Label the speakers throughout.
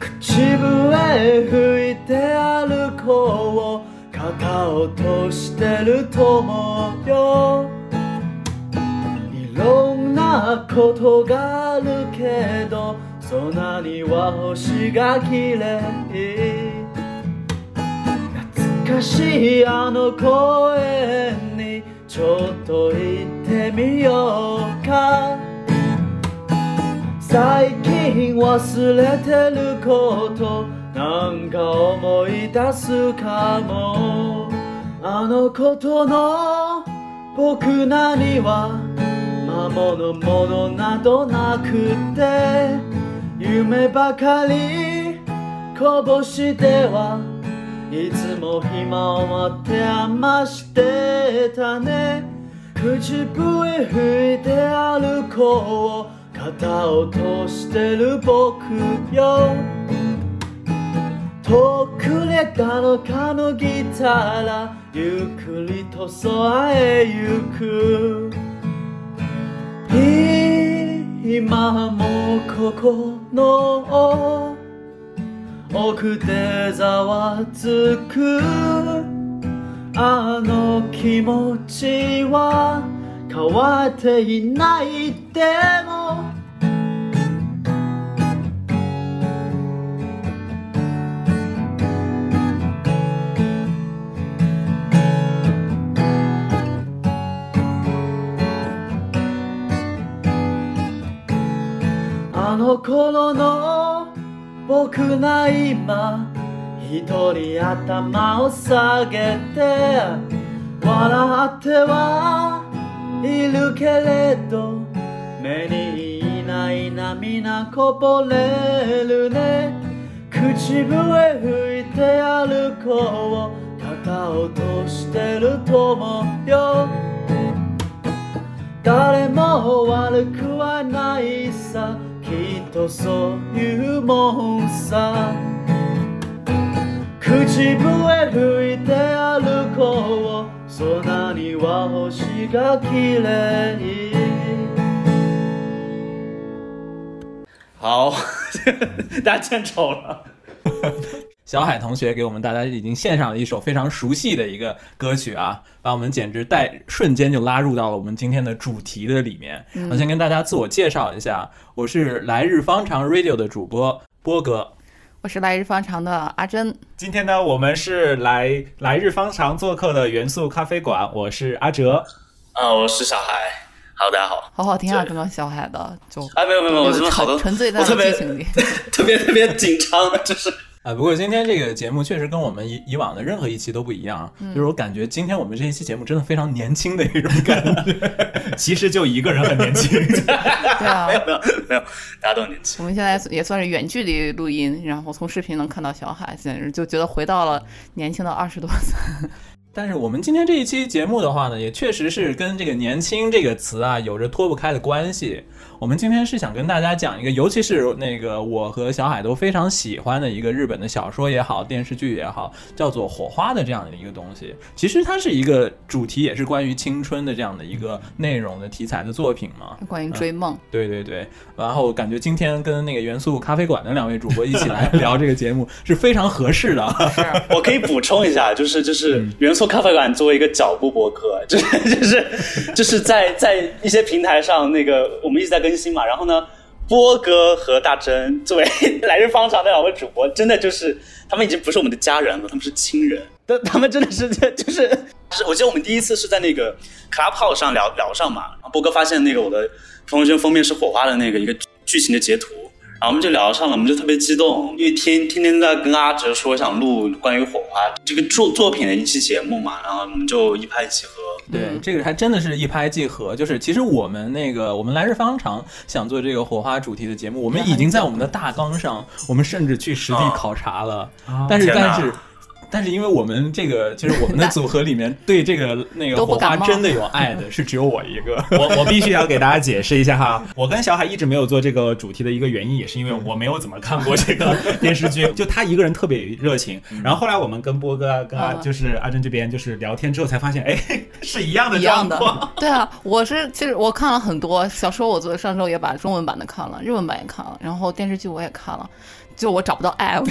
Speaker 1: 口笛吹いて歩こう肩を落としてると思うよ。いろんなことがあるけど空には星が綺麗。懐かしいあの公園にちょっと行ってみようか。最近忘れてることなんか思い出すかも。あのことの僕らには魔物ものなどなくて夢ばかりこぼしてはいつも暇を待って余してたね。口笛吹いて歩こう。肩落としてる僕よ。遠くれたのかのギターらゆっくりと空へ行く。今もここの奥でざわつく。あの気持ちは変わっていないでも。あの頃の僕が今一人頭を下げて笑ってはいるけれど目にいない涙こぼれるね。口笛吹いて歩こう。肩落としてると思うよ。誰も悪くはないさ。きっとそういうもんさ。口笛吹いて歩こう。空には星が綺麗
Speaker 2: 好，大家见丑了。
Speaker 3: 小海同学给我们大家已经献上了一首非常熟悉的一个歌曲啊，把我们简直带瞬间就拉入到了我们今天的主题的里面。我先跟大家自我介绍一下，我是来日方长 Radio 的主播波哥。
Speaker 4: 我是来日方长的阿珍。
Speaker 5: 今天呢，我们是来来日方长做客的元素咖啡馆，我是阿哲。
Speaker 2: 啊，我是小海。好，大家好。
Speaker 4: 好好听啊，刚刚小海的就
Speaker 2: 啊，没有没有，我真的好多
Speaker 4: 沉醉在
Speaker 2: 我特别
Speaker 4: 激情里。
Speaker 2: 特别特别紧张，就是
Speaker 3: 啊，不过今天这个节目确实跟我们以以往的任何一期都不一样，就是我感觉今天我们这一期节目真的非常年轻的一种感觉。
Speaker 5: 其实就一个人很年轻，
Speaker 4: 对啊
Speaker 2: 没，有没有没有，大家都年轻。
Speaker 4: 我们现在也算是远距离录音，然后从视频能看到小海，简直就觉得回到了年轻的二十多岁。
Speaker 3: 但是我们今天这一期节目的话呢，也确实是跟这个“年轻”这个词啊有着脱不开的关系。我们今天是想跟大家讲一个，尤其是那个我和小海都非常喜欢的一个日本的小说也好，电视剧也好，叫做《火花》的这样的一个东西。其实它是一个主题，也是关于青春的这样的一个内容的题材的作品嘛。
Speaker 4: 关于追梦，
Speaker 3: 对对对，然后感觉今天跟那个元素咖啡馆的两位主播一起来聊这个节目是非常合适的。
Speaker 4: 是
Speaker 2: 我可以补充一下，就是就是元素咖啡馆作为一个脚步博客，就是就是就是在在一些平台上，那个我们一直在更新嘛，然后呢。波哥和大真作为来日方长的两位主播，真的就是他们已经不是我们的家人了，他们是亲人。但 他们真的是 就是是，我记得我们第一次是在那个 club 号上聊聊上嘛，然后波哥发现那个我的朋友圈封面是火花的那个一个剧情的截图，然后我们就聊上了，我们就特别激动，因为天天天在跟阿哲说想录关于火花这个作作品的一期节目嘛，然后我们就一拍即合。
Speaker 3: 对，这个还真的是一拍即合。就是其实我们那个我们来日方长想做这个火花主题的节目，我们已经在我们的大纲上，我们甚至去实地考察了。但是但是但是因为我们这个 就是我们的组合里面对这个那个 火花真的有爱的是只有我一个。
Speaker 5: 我我必须要给大家解释一下哈，我跟小海一直没有做这个主题的一个原因，也是因为我没有怎么看过这个电视剧，就他一个人特别热情。然后后来我们跟波哥啊、跟就是阿珍这边就是聊天之后，才发现，哎，是一样的
Speaker 4: 一样的
Speaker 5: 状况。，
Speaker 4: 对啊，我是其实我看了很多小说，我昨上周也把中文版的看了，日文版也看了，然后电视剧我也看了，就我找不到爱，我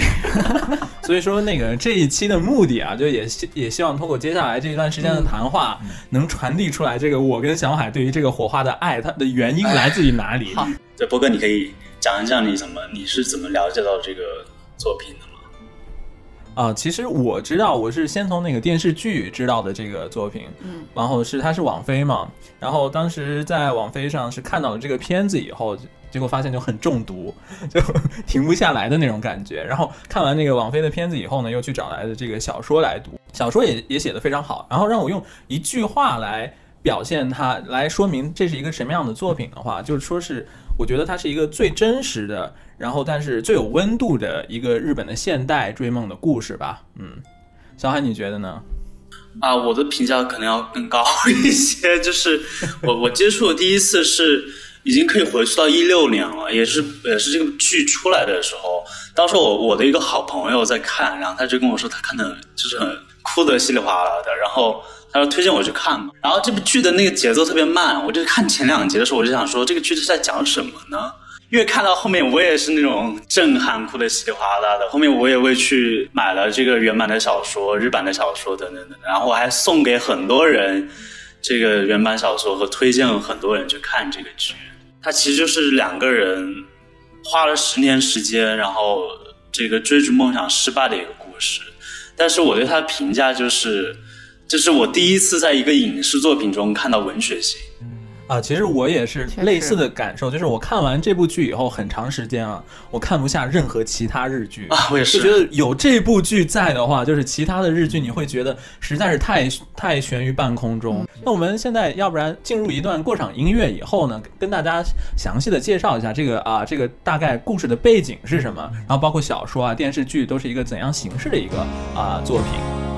Speaker 3: 所以说，那个这一期的目的啊，就也希也希望通过接下来这一段时间的谈话，能传递出来这个我跟小海对于这个火花的爱，它的原因来自于哪里？
Speaker 4: 好
Speaker 2: 这波哥，你可以讲一讲你怎么你是怎么了解到这个作品的吗？
Speaker 3: 啊、其实我知道，我是先从那个电视剧知道的这个作品，
Speaker 4: 嗯，
Speaker 3: 然后是它是网飞嘛，然后当时在网飞上是看到了这个片子以后，结果发现就很中毒，就停不下来的那种感觉。然后看完那个网飞的片子以后呢，又去找来的这个小说来读，小说也也写得非常好。然后让我用一句话来表现它，来说明这是一个什么样的作品的话，就是说是我觉得它是一个最真实的，然后但是最有温度的一个日本的现代追梦的故事吧。嗯，小海你觉得呢？
Speaker 2: 啊，我的评价可能要更高一些。就是我我接触的第一次是已经可以回去到一六年了，也是也是这个剧出来的时候。当时我我的一个好朋友在看，然后他就跟我说他看的就是很哭的稀里哗啦的，然后他说推荐我去看嘛。然后这部剧的那个节奏特别慢，我就看前两集的时候，我就想说这个剧是在讲什么呢？越看到后面，我也是那种震撼哭的稀里哗啦的。后面我也会去买了这个原版的小说、日版的小说等等等，然后我还送给很多人这个原版小说和推荐了很多人去看这个剧。它其实就是两个人花了十年时间，然后这个追逐梦想失败的一个故事。但是我对它的评价就是，这是我第一次在一个影视作品中看到文学性。
Speaker 3: 啊，其实我也是类似的感受，就是我看完这部剧以后，很长时间啊，我看不下任何其他日剧
Speaker 2: 啊我也是
Speaker 3: 觉得有这部剧在的话，就是其他的日剧你会觉得实在是太太悬于半空中。那我们现在要不然进入一段过场音乐以后呢，跟大家详细的介绍一下这个啊这个大概故事的背景是什么，然后包括小说啊、电视剧都是一个怎样形式的一个啊作品。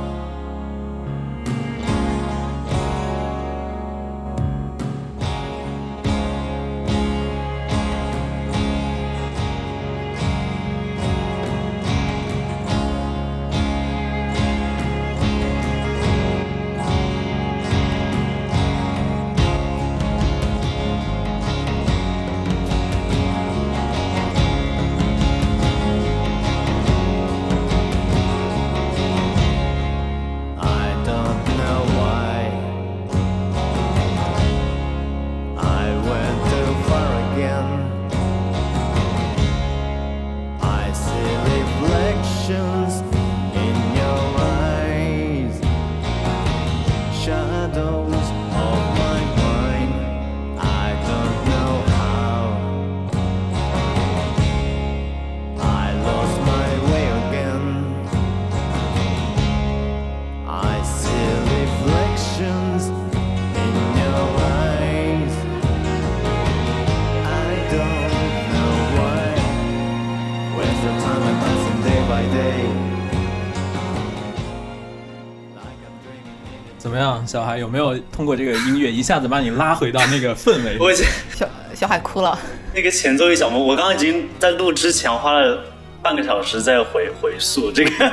Speaker 3: 小孩有没有通过这个音乐一下子把你拉回到那个氛围？
Speaker 2: 我已经
Speaker 4: 小小海哭了，
Speaker 2: 那个前奏一响，我我刚刚已经在录之前花了半个小时在回回溯这个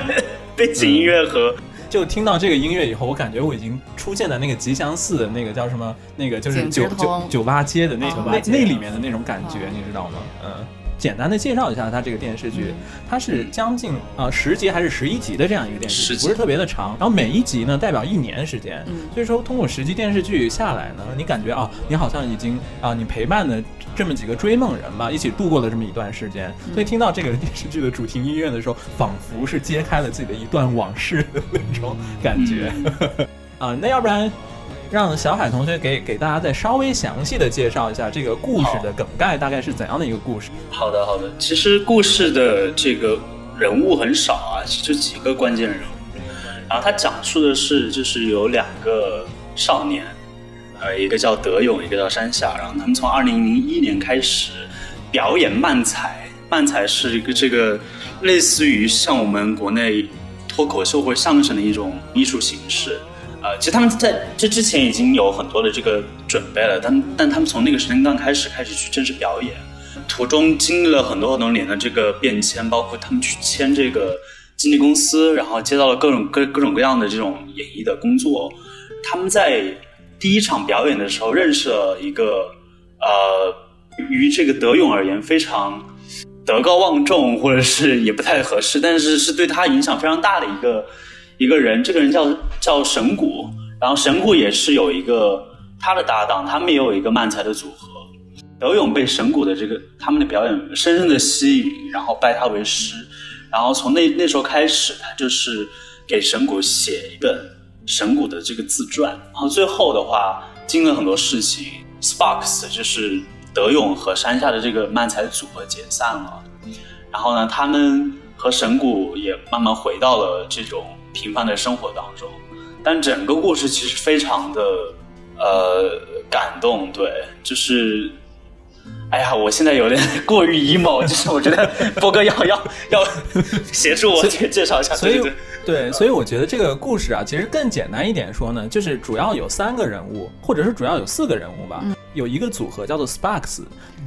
Speaker 2: 背景音乐和
Speaker 3: 就听到这个音乐以后，我感觉我已经出现在那个吉祥寺的那个叫什么，那个就是
Speaker 4: 景
Speaker 3: 酒酒酒吧街的那
Speaker 4: 哦
Speaker 3: 那那里面的那种感觉，
Speaker 4: 哦
Speaker 3: 你知道吗？嗯。简单的介绍一下它这个电视剧，
Speaker 4: 嗯。
Speaker 3: 它是将近啊十集还是十一集的这样一个电视剧，不是特别的长。然后每一集呢代表一年时间，
Speaker 4: 嗯。
Speaker 3: 所以说通过十集电视剧下来呢，你感觉啊，你好像已经啊，你陪伴的这么几个追梦人吧，一起度过了这么一段时间。所以听到这个电视剧的主题音乐的时候，仿佛是揭开了自己的一段往事的那种感觉。啊，那要不然让小海同学给给大家再稍微详细的介绍一下这个故事的梗概大概是怎样的一个故事？
Speaker 2: 好的，好的。其实故事的这个人物很少啊，就几个关键人物。然后他讲述的是，就是有两个少年，呃，一个叫德勇，一个叫山下。然后他们从二零零一年开始表演漫才，漫才是一个这个类似于像我们国内脱口秀或相声的一种艺术形式。呃，其实他们在这之前已经有很多的这个准备了，但但他们从那个时间刚开始开始去正式表演，途中经历了很多很多年的这个变迁，包括他们去签这个经纪公司，然后接到了各种各各种各样的这种演艺的工作。他们在第一场表演的时候认识了一个呃，于这个德勇而言非常德高望重，或者是也不太合适，但是是对他影响非常大的一个一个人。这个人叫叫神谷，然后神谷也是有一个他的搭档，他们也有一个漫才的组合。德勇被神谷的这个他们的表演深深的吸引，然后拜他为师，然后从那那时候开始，他就是给神谷写一本神谷的这个自传，然后最后的话经历了很多事情，Sparks 就是德勇和山下的这个漫才组合解散了，然后呢，他们和神谷也慢慢回到了这种平凡的生活当中，但整个故事其实非常的呃感动，对，就是。哎呀，我现在有点 过于 emo，就是我觉得波哥要要要协助我去介绍一下，
Speaker 3: 所以
Speaker 2: 对对对
Speaker 3: 对，所以我觉得这个故事啊，其实更简单一点说呢，就是主要有三个人物，或者是主要有四个人物吧。有一个组合叫做 Sparks，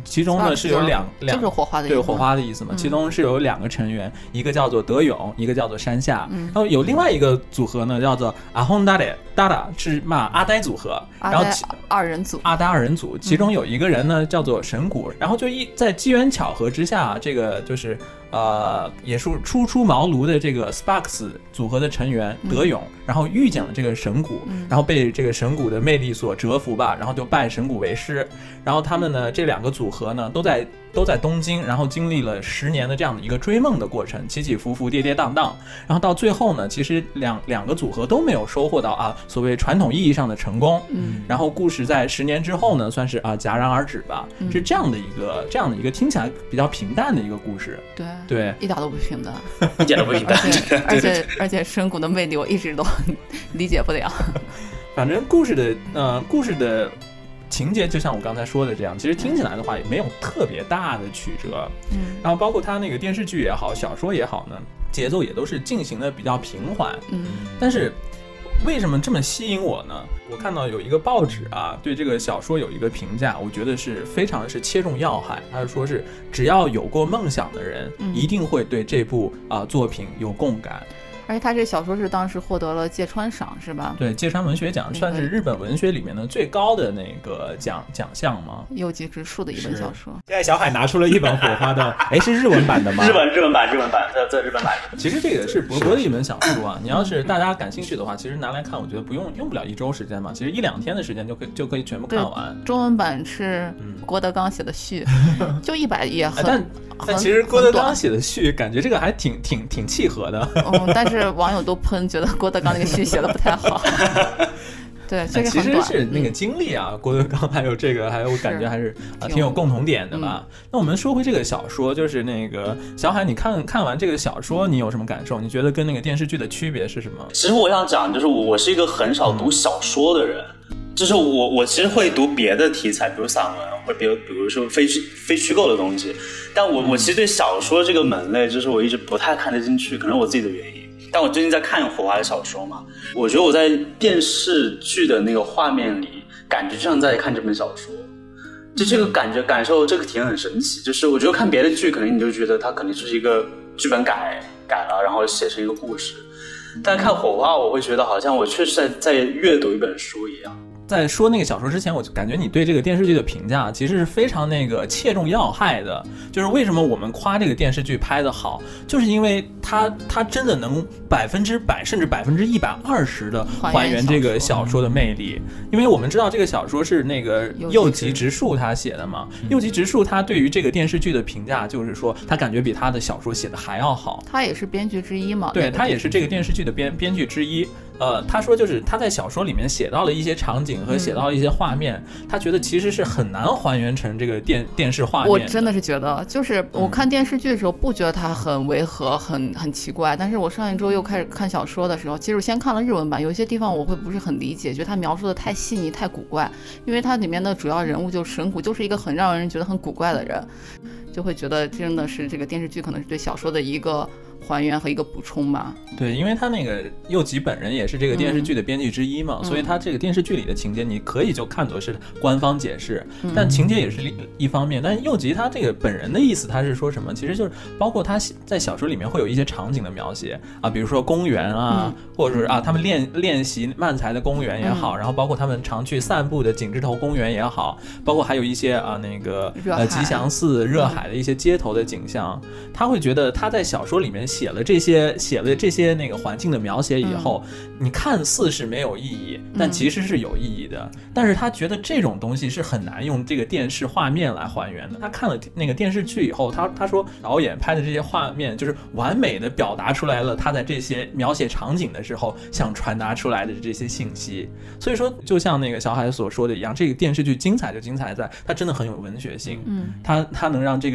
Speaker 3: 其中呢是有两
Speaker 4: 就
Speaker 3: 两
Speaker 4: 是火花的
Speaker 3: 对火花的意思嘛。其中是有两个成员，一个叫做德勇，一个叫做山下。然后有另外一个组合呢，叫做阿轰达达达达，是嘛阿呆组合。然后其
Speaker 4: 二人组，
Speaker 3: 阿呆二人组，其中有一个人呢叫做神谷，然后就一在机缘巧合之下，这个就是呃也是初出茅庐的这个 Sparks 组合的成员德勇，然后遇见了这个神谷，然后被这个神谷的魅力所折服吧，然后就拜神谷为师，然后他们呢这两个组合呢都在。都在东京，然后经历了十年的这样的一个追梦的过程，起起伏伏，跌跌宕宕，然后到最后呢，其实两两个组合都没有收获到啊所谓传统意义上的成功，
Speaker 4: 嗯，
Speaker 3: 然后故事在十年之后呢，算是啊戛然而止吧，是这样的一个这样的一个听起来比较平淡的一个故事，
Speaker 4: 对。
Speaker 3: 对。
Speaker 4: 一点都不平淡，
Speaker 2: 一点都不平淡，
Speaker 4: 而且而且深谷的魅力我一直都 理解不了，
Speaker 3: 反正故事的呃故事的情节就像我刚才说的这样，其实听起来的话也没有特别大的曲折，
Speaker 4: 嗯
Speaker 3: 然后包括它那个电视剧也好，小说也好呢，节奏也都是进行的比较平缓，
Speaker 4: 嗯
Speaker 3: 但是为什么这么吸引我呢？我看到有一个报纸啊，对这个小说有一个评价，我觉得是非常是切中要害。他说是只要有过梦想的人，
Speaker 4: 嗯
Speaker 3: 一定会对这部啊、作品有共感。
Speaker 4: 而且他这小说是当时获得了芥川赏是吧？
Speaker 3: 对，芥川文学奖
Speaker 4: 嗯
Speaker 3: 算是日本文学里面的最高的那个奖奖项吗？
Speaker 4: 有极之树的一本小说，
Speaker 5: 现在小海拿出了一本火花的，哎，是日文版的吗？
Speaker 2: 日本日文版日文版在在日本版，
Speaker 3: 其实这个是博博的一本小说啊，你要是大家感兴趣的话，其实拿来看，我觉得不用用不了一周时间嘛，其实一两天的时间就可以就可以全部看完。
Speaker 4: 中文版是郭德纲写的序，就一百页，
Speaker 3: 但但其实郭德纲写的序，感觉这个还挺挺挺契合的。
Speaker 4: 嗯，但是网友都喷，觉得郭德纲那个序写的不太好。对，这个
Speaker 3: 其实。是那个
Speaker 4: 嗯
Speaker 3: 经历啊，郭德纲还有这个，还有我感觉还是啊
Speaker 4: 挺
Speaker 3: 挺有共同点的
Speaker 4: 嗯
Speaker 3: 吧。那我们说回这个小说，就是那个小海，你看看完这个小说，你有什么感受？你觉得跟那个电视剧的区别是什么？
Speaker 2: 其实我想讲，就是我我是一个很少读小说的人，就是我我其实会读别的题材，比如散文，或者比如比如说非虚非虚构的东西，但我我其实对小说这个门类，就是我一直不太看得进去，可能我自己的原因。但我最近在看火花的小说嘛，我觉得我在电视剧的那个画面里，感觉就像在看这本小说。就这个感觉感受，这个体验很神奇。就是我觉得看别的剧，可能你就觉得它肯定就是一个剧本改改了，然后写成一个故事。但看火花，我会觉得好像我确实在在阅读一本书一样。
Speaker 3: 在说那个小说之前，我就感觉你对这个电视剧的评价其实是非常那个切中要害的。就是为什么我们夸这个电视剧拍得好，就是因为它它真的能百分之百甚至百分之一百二十的
Speaker 4: 还原
Speaker 3: 这个
Speaker 4: 小
Speaker 3: 小说的魅力。因为我们知道这个小说是那个
Speaker 4: 右
Speaker 3: 右吉
Speaker 4: 直
Speaker 3: 树他写的嘛，右吉直树他对于这个电视剧的评价就是说，他感觉比他的小说写的还要好。
Speaker 4: 他也是编剧之一嘛。
Speaker 3: 对他也是这个电视剧的编编剧之一。呃，他说就是他在小说里面写到了一些场景和写到了一些画面，他觉得其实是很难还原成这个电电视画面。
Speaker 4: 我真的是觉得，就是
Speaker 3: 嗯
Speaker 4: 我看电视剧的时候不觉得它很违和、很很奇怪，但是我上一周又开始看小说的时候，其实我先看了日文版，有一些地方我会不是很理解，觉得它描述的太细腻、太古怪，因为它里面的主要人物就是神谷，就是一个很让人觉得很古怪的人，就会觉得真的是这个电视剧可能是对小说的一个还原和一个补充吧。
Speaker 3: 对，因为他那个右吉本人也是这个电视剧的编剧之一嘛，所以他这个电视剧里的情节，你可以就看作是官方解释，但情节也是一一方面。但右吉他这个本人的意思，他是说什么？其实就是包括他在小说里面会有一些场景的描写啊，比如说公园啊，或者是啊他们练练习漫才的公园也好，然后包括他们常去散步的景之头公园也好，包括还有一些啊那个呃吉祥寺、热海的一些街头的景象，他会觉得他在小说里面写了这些写了这些那个环境的描写以后，你看似是没有意义，但其实是有意义的。但是他觉得这种东西是很难用这个电视画面来还原的。他看了那个电视剧以后，他他说导演拍的这些画面就是完美的表达出来了他在这些描写场景的时候想传达出来的这些信息。所以说，就像那个小海所说的一样，这个电视剧精彩就精彩在它真的很有文学性。
Speaker 4: 嗯，
Speaker 3: 它它能让这个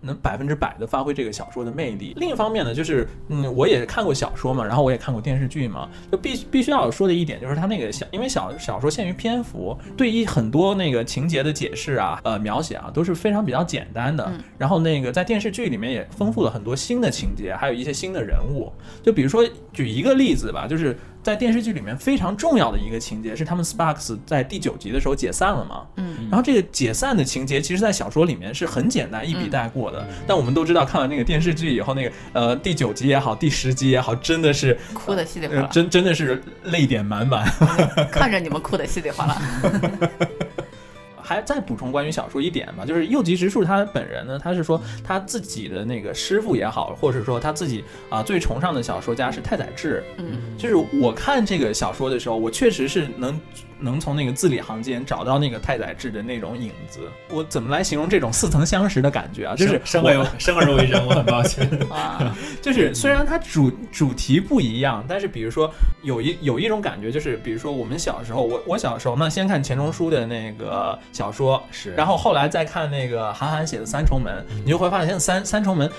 Speaker 3: 能百分之百的发挥这个小说的魅力。另一方面呢，就是嗯，我也看过小说嘛，然后我也看过电视剧嘛，就必必须要说的一点就是它那个小，因为小小说限于篇幅，对于很多那个情节的解释啊、呃描写啊，都是非常比较简单的。然后那个在电视剧里面也丰富了很多新的情节，还有一些新的人物。就比如说举一个例子吧，就是。在电视剧里面非常重要的一个情节是他们 Sparks 在第九集的时候解散了嘛，
Speaker 4: 嗯，
Speaker 3: 然后这个解散的情节其实，在小说里面是很简单一笔带过的，但我们都知道看完那个电视剧以后，那个呃第九集也好，第十集也好，真的是
Speaker 4: 哭的稀里哗啦，
Speaker 3: 呃真真的是泪点满满。
Speaker 4: 看着你们哭的稀里哗啦。
Speaker 3: 还再补充关于小说一点吧，就是右吉直树他本人呢，他是说他自己的那个师傅也好，或者说他自己啊、最崇尚的小说家是太宰治。
Speaker 4: 嗯，
Speaker 3: 就是我看这个小说的时候，我确实是能能从那个字里行间找到那个太宰治的那种影子。我怎么来形容这种似曾相识的感觉啊？就是
Speaker 5: 生而生而为人，我很抱歉。
Speaker 4: 啊，
Speaker 3: 就是虽然它主主题不一样，但是比如说有一有一种感觉，就是比如说我们小时候，我我小时候呢，先看钱钟书的那个小说，
Speaker 5: 是
Speaker 3: 然后后来再看那个韩寒写的《三重门》，你就会发现三三重门。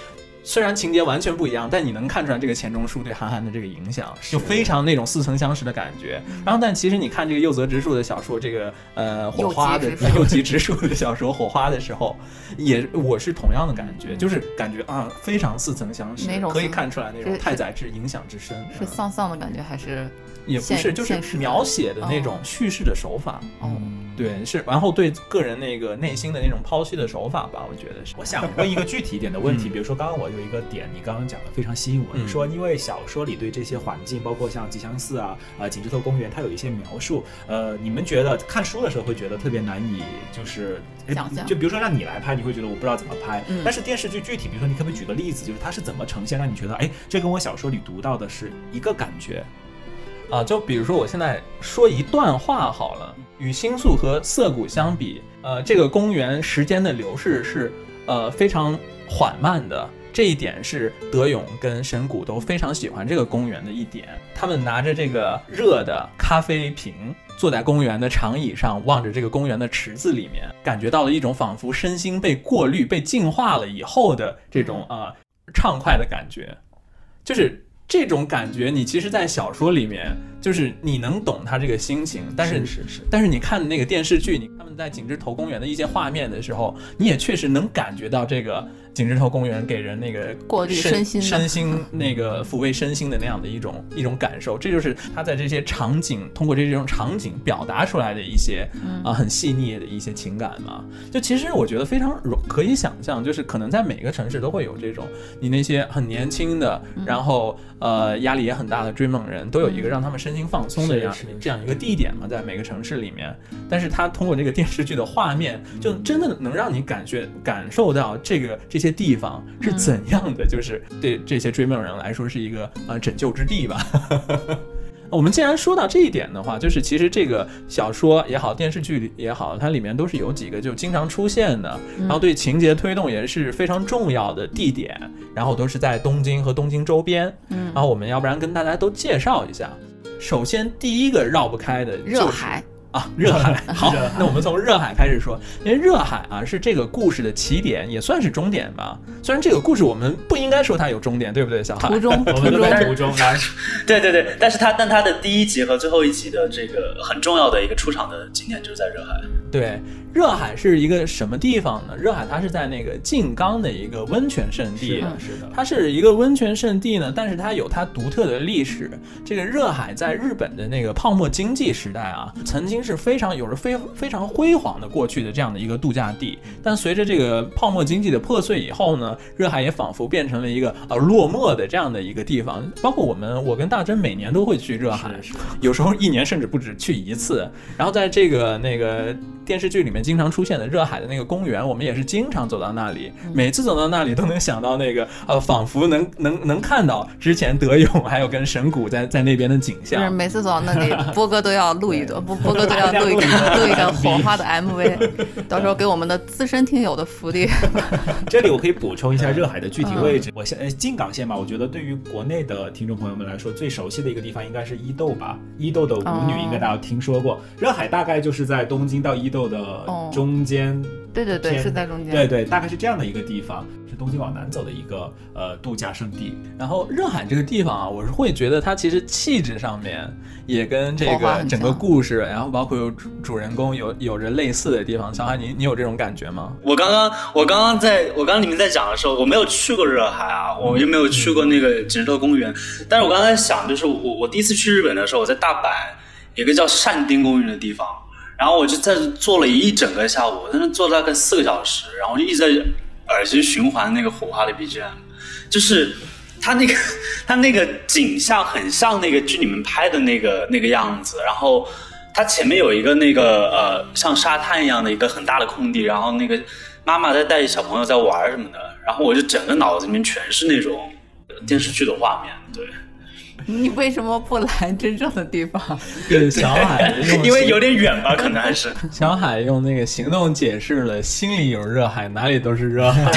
Speaker 3: 虽然情节完全不一样，但你能看出来这个钱钟书对韩寒的这个影响，就非常那种似曾相识的感觉。然后，但其实你看这个右泽直树的小说，这个呃火花的
Speaker 4: 右 吉直树
Speaker 3: 的小说《火花》的时候，也我是同样的感觉，就是感觉啊非常似曾相识可以看出来那种太宰治影响之深。
Speaker 4: 是
Speaker 3: 嗯
Speaker 4: 丧丧的感觉还是？
Speaker 3: 也不是，就是描写的那种叙事的手法，
Speaker 4: 哦，
Speaker 3: 对，是，然后对个人那个内心的那种剖析的手法吧，我觉得是。
Speaker 5: 我想问一个具体一点的问题，
Speaker 3: 嗯。
Speaker 5: 比如说刚刚我有一个点，你刚刚讲的非常吸引我，
Speaker 3: 嗯。
Speaker 5: 你说因为小说里对这些环境，包括像吉祥寺啊、啊景之头公园，它有一些描述，呃，你们觉得看书的时候会觉得特别难以就是诶
Speaker 4: 想象。
Speaker 5: 就比如说让你来拍，你会觉得我不知道怎么拍，
Speaker 4: 嗯。
Speaker 5: 但是电视剧具体，比如说你可不可以举个例子，就是它是怎么呈现，让你觉得哎，这跟我小说里读到的是一个感觉？
Speaker 3: 啊，就比如说我现在说一段话好了，与星宿和涩谷相比，呃，这个公园时间的流逝是呃非常缓慢的。这一点是德勇跟神谷都非常喜欢这个公园的一点。他们拿着这个热的咖啡瓶，坐在公园的长椅上，望着这个公园的池子里面，感觉到了一种仿佛身心被过滤、被净化了以后的这种啊、畅快的感觉。就是这种感觉，你其实，在小说里面，就是你能懂他这个心情，但是
Speaker 5: 是是，
Speaker 3: 但是你看那个电视剧，你他们在景芝头公园的一些画面的时候，你也确实能感觉到这个景之头公园给人那个
Speaker 4: 过滤身心
Speaker 3: 身心那个抚慰身心的那样的一种一种感受。这就是他在这些场景通过这种场景表达出来的一些啊、很细腻的一些情感嘛。就其实我觉得非常容可以想象，就是可能在每个城市都会有这种你那些很年轻的，然后呃压力也很大的追梦人，都有一个让他们身心放松的这样这样一个地点嘛，在每个城市里面。但是他通过这个电视剧的画面，就真的能让你感觉感受到这个这些地方是怎样的，就是对这些追梦人来说是一个呃拯救之地吧。我们既然说到这一点的话，就是其实这个小说也好，电视剧里也好，它里面都是有几个就经常出现的，然后对情节推动也是非常重要的地点，然后都是在东京和东京周边。
Speaker 4: 嗯
Speaker 3: 然后我们要不然跟大家都介绍一下。首先，第一个绕不开的就是
Speaker 4: 热海，
Speaker 3: 啊，热海。好，那我们从热海开始说，因为热海啊是这个故事的起点，也算是终点吧。虽然这个故事我们不应该说它有终点，对不对，小海？
Speaker 4: 途中途
Speaker 5: 我们都在
Speaker 4: 中
Speaker 5: 途中来，
Speaker 2: 对对对，但是它但它的第一集和最后一集的这个很重要的一个出场的景点就是在热海。
Speaker 3: 对，热海是一个什么地方呢？热海它是在那个静冈的一个温泉圣地，
Speaker 5: 是的，是的。
Speaker 3: 它是一个温泉圣地呢，但是它有它独特的历史。这个热海在日本的那个泡沫经济时代啊，曾经是非常有着非非常辉煌的过去的这样的一个度假地。但随着这个泡沫经济的破碎以后呢，热海也仿佛变成了一个呃落寞的这样的一个地方。包括我们，我跟大真每年都会去热海，
Speaker 5: 是是
Speaker 3: 有时候一年甚至不止去一次。然后在这个那个电视剧里面经常出现的热海的那个公园，我们也是经常走到那里，每次走到那里都能想到那个呃，仿佛能能能看到之前德勇还有跟神谷在在那边的景
Speaker 4: 就是
Speaker 3: 象。
Speaker 4: 每次走到那里，波哥都要录一段，波波哥都要录一个 录一个火花的 MV，到时候给我们的资深听友的福利。
Speaker 5: 这里我可以补充一下热海的具体位置。我现呃静冈县吧，我觉得对于国内的听众朋友们来说，最熟悉的一个地方应该是伊豆吧。伊豆的舞女
Speaker 4: 哦
Speaker 5: 应该大家听说过。热海大概就是在东京到伊豆的
Speaker 4: 哦
Speaker 5: 中间。
Speaker 4: 对对对，是在中间。
Speaker 5: 对对，大概是这样的一个地方，是东京往南走的一个呃度假胜地。
Speaker 3: 然后热海这个地方啊，我是会觉得它其实气质上面也跟这个整个故事，然后包括有主主人公有有着类似的地方。小海，你你有这种感觉吗？
Speaker 2: 我刚刚我刚刚在我刚刚你们在讲的时候，我没有去过热海啊，我又没有去过那个景石头公园。但是我刚才想，就是我我第一次去日本的时候，我在大阪有一个叫善丁公园的地方，然后我就在这坐了一整个下午，我在那坐大概四个小时，然后就一直在耳机循环那个火花的 BGM，就是它那个 它那个景象很像那个剧里面拍的那个那个样子，然后它前面有一个那个呃像沙滩一样的一个很大的空地，然后那个妈妈在带着小朋友在玩什么的，然后我就整个脑子里面全是那种电视剧的画面，对，
Speaker 4: 你为什么不来真正的地方？
Speaker 3: 对，小海
Speaker 2: 因为有点远吧，可能还是
Speaker 3: 小海用那个行动解释了心里有热海，哪里都是热海。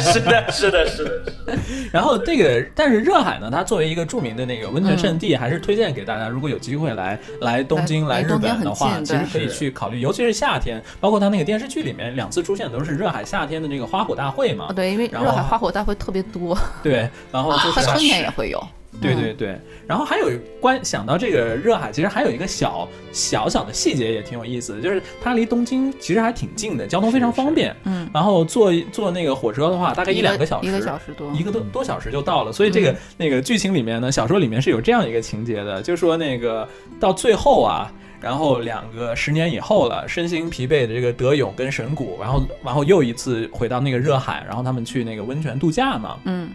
Speaker 2: 是的，是的，是的，
Speaker 3: 然后这个，但是热海呢，它作为一个著名的那个温泉圣地，还是推荐给大家，如果有机会来来东京、来日本的话，其实可以去考虑，尤其是夏天，包括它那个电视剧里面两次出现的都是热海夏天的这个花火大会嘛
Speaker 4: 啊，。对，因为热海花火大会特别多，
Speaker 3: 对，然后就是
Speaker 4: 它春天也会有。
Speaker 3: 对对对，然后还有关想到这个热海，其实还有一个小小小的细节也挺有意思的，就是它离东京其实还挺近的，交通非常方便。
Speaker 4: 嗯，
Speaker 3: 然后坐坐那个火车的话，大概一两个小时，
Speaker 4: 一个小时多。
Speaker 3: 一个多多小时就到了。所以这个、那个剧情里面呢，小说里面是有这样一个情节的，就说那个到最后啊。然后两个十年以后了，身心疲惫的这个德勇跟神谷，然后然后又一次回到那个热海，然后他们去那个温泉度假嘛。
Speaker 4: 嗯，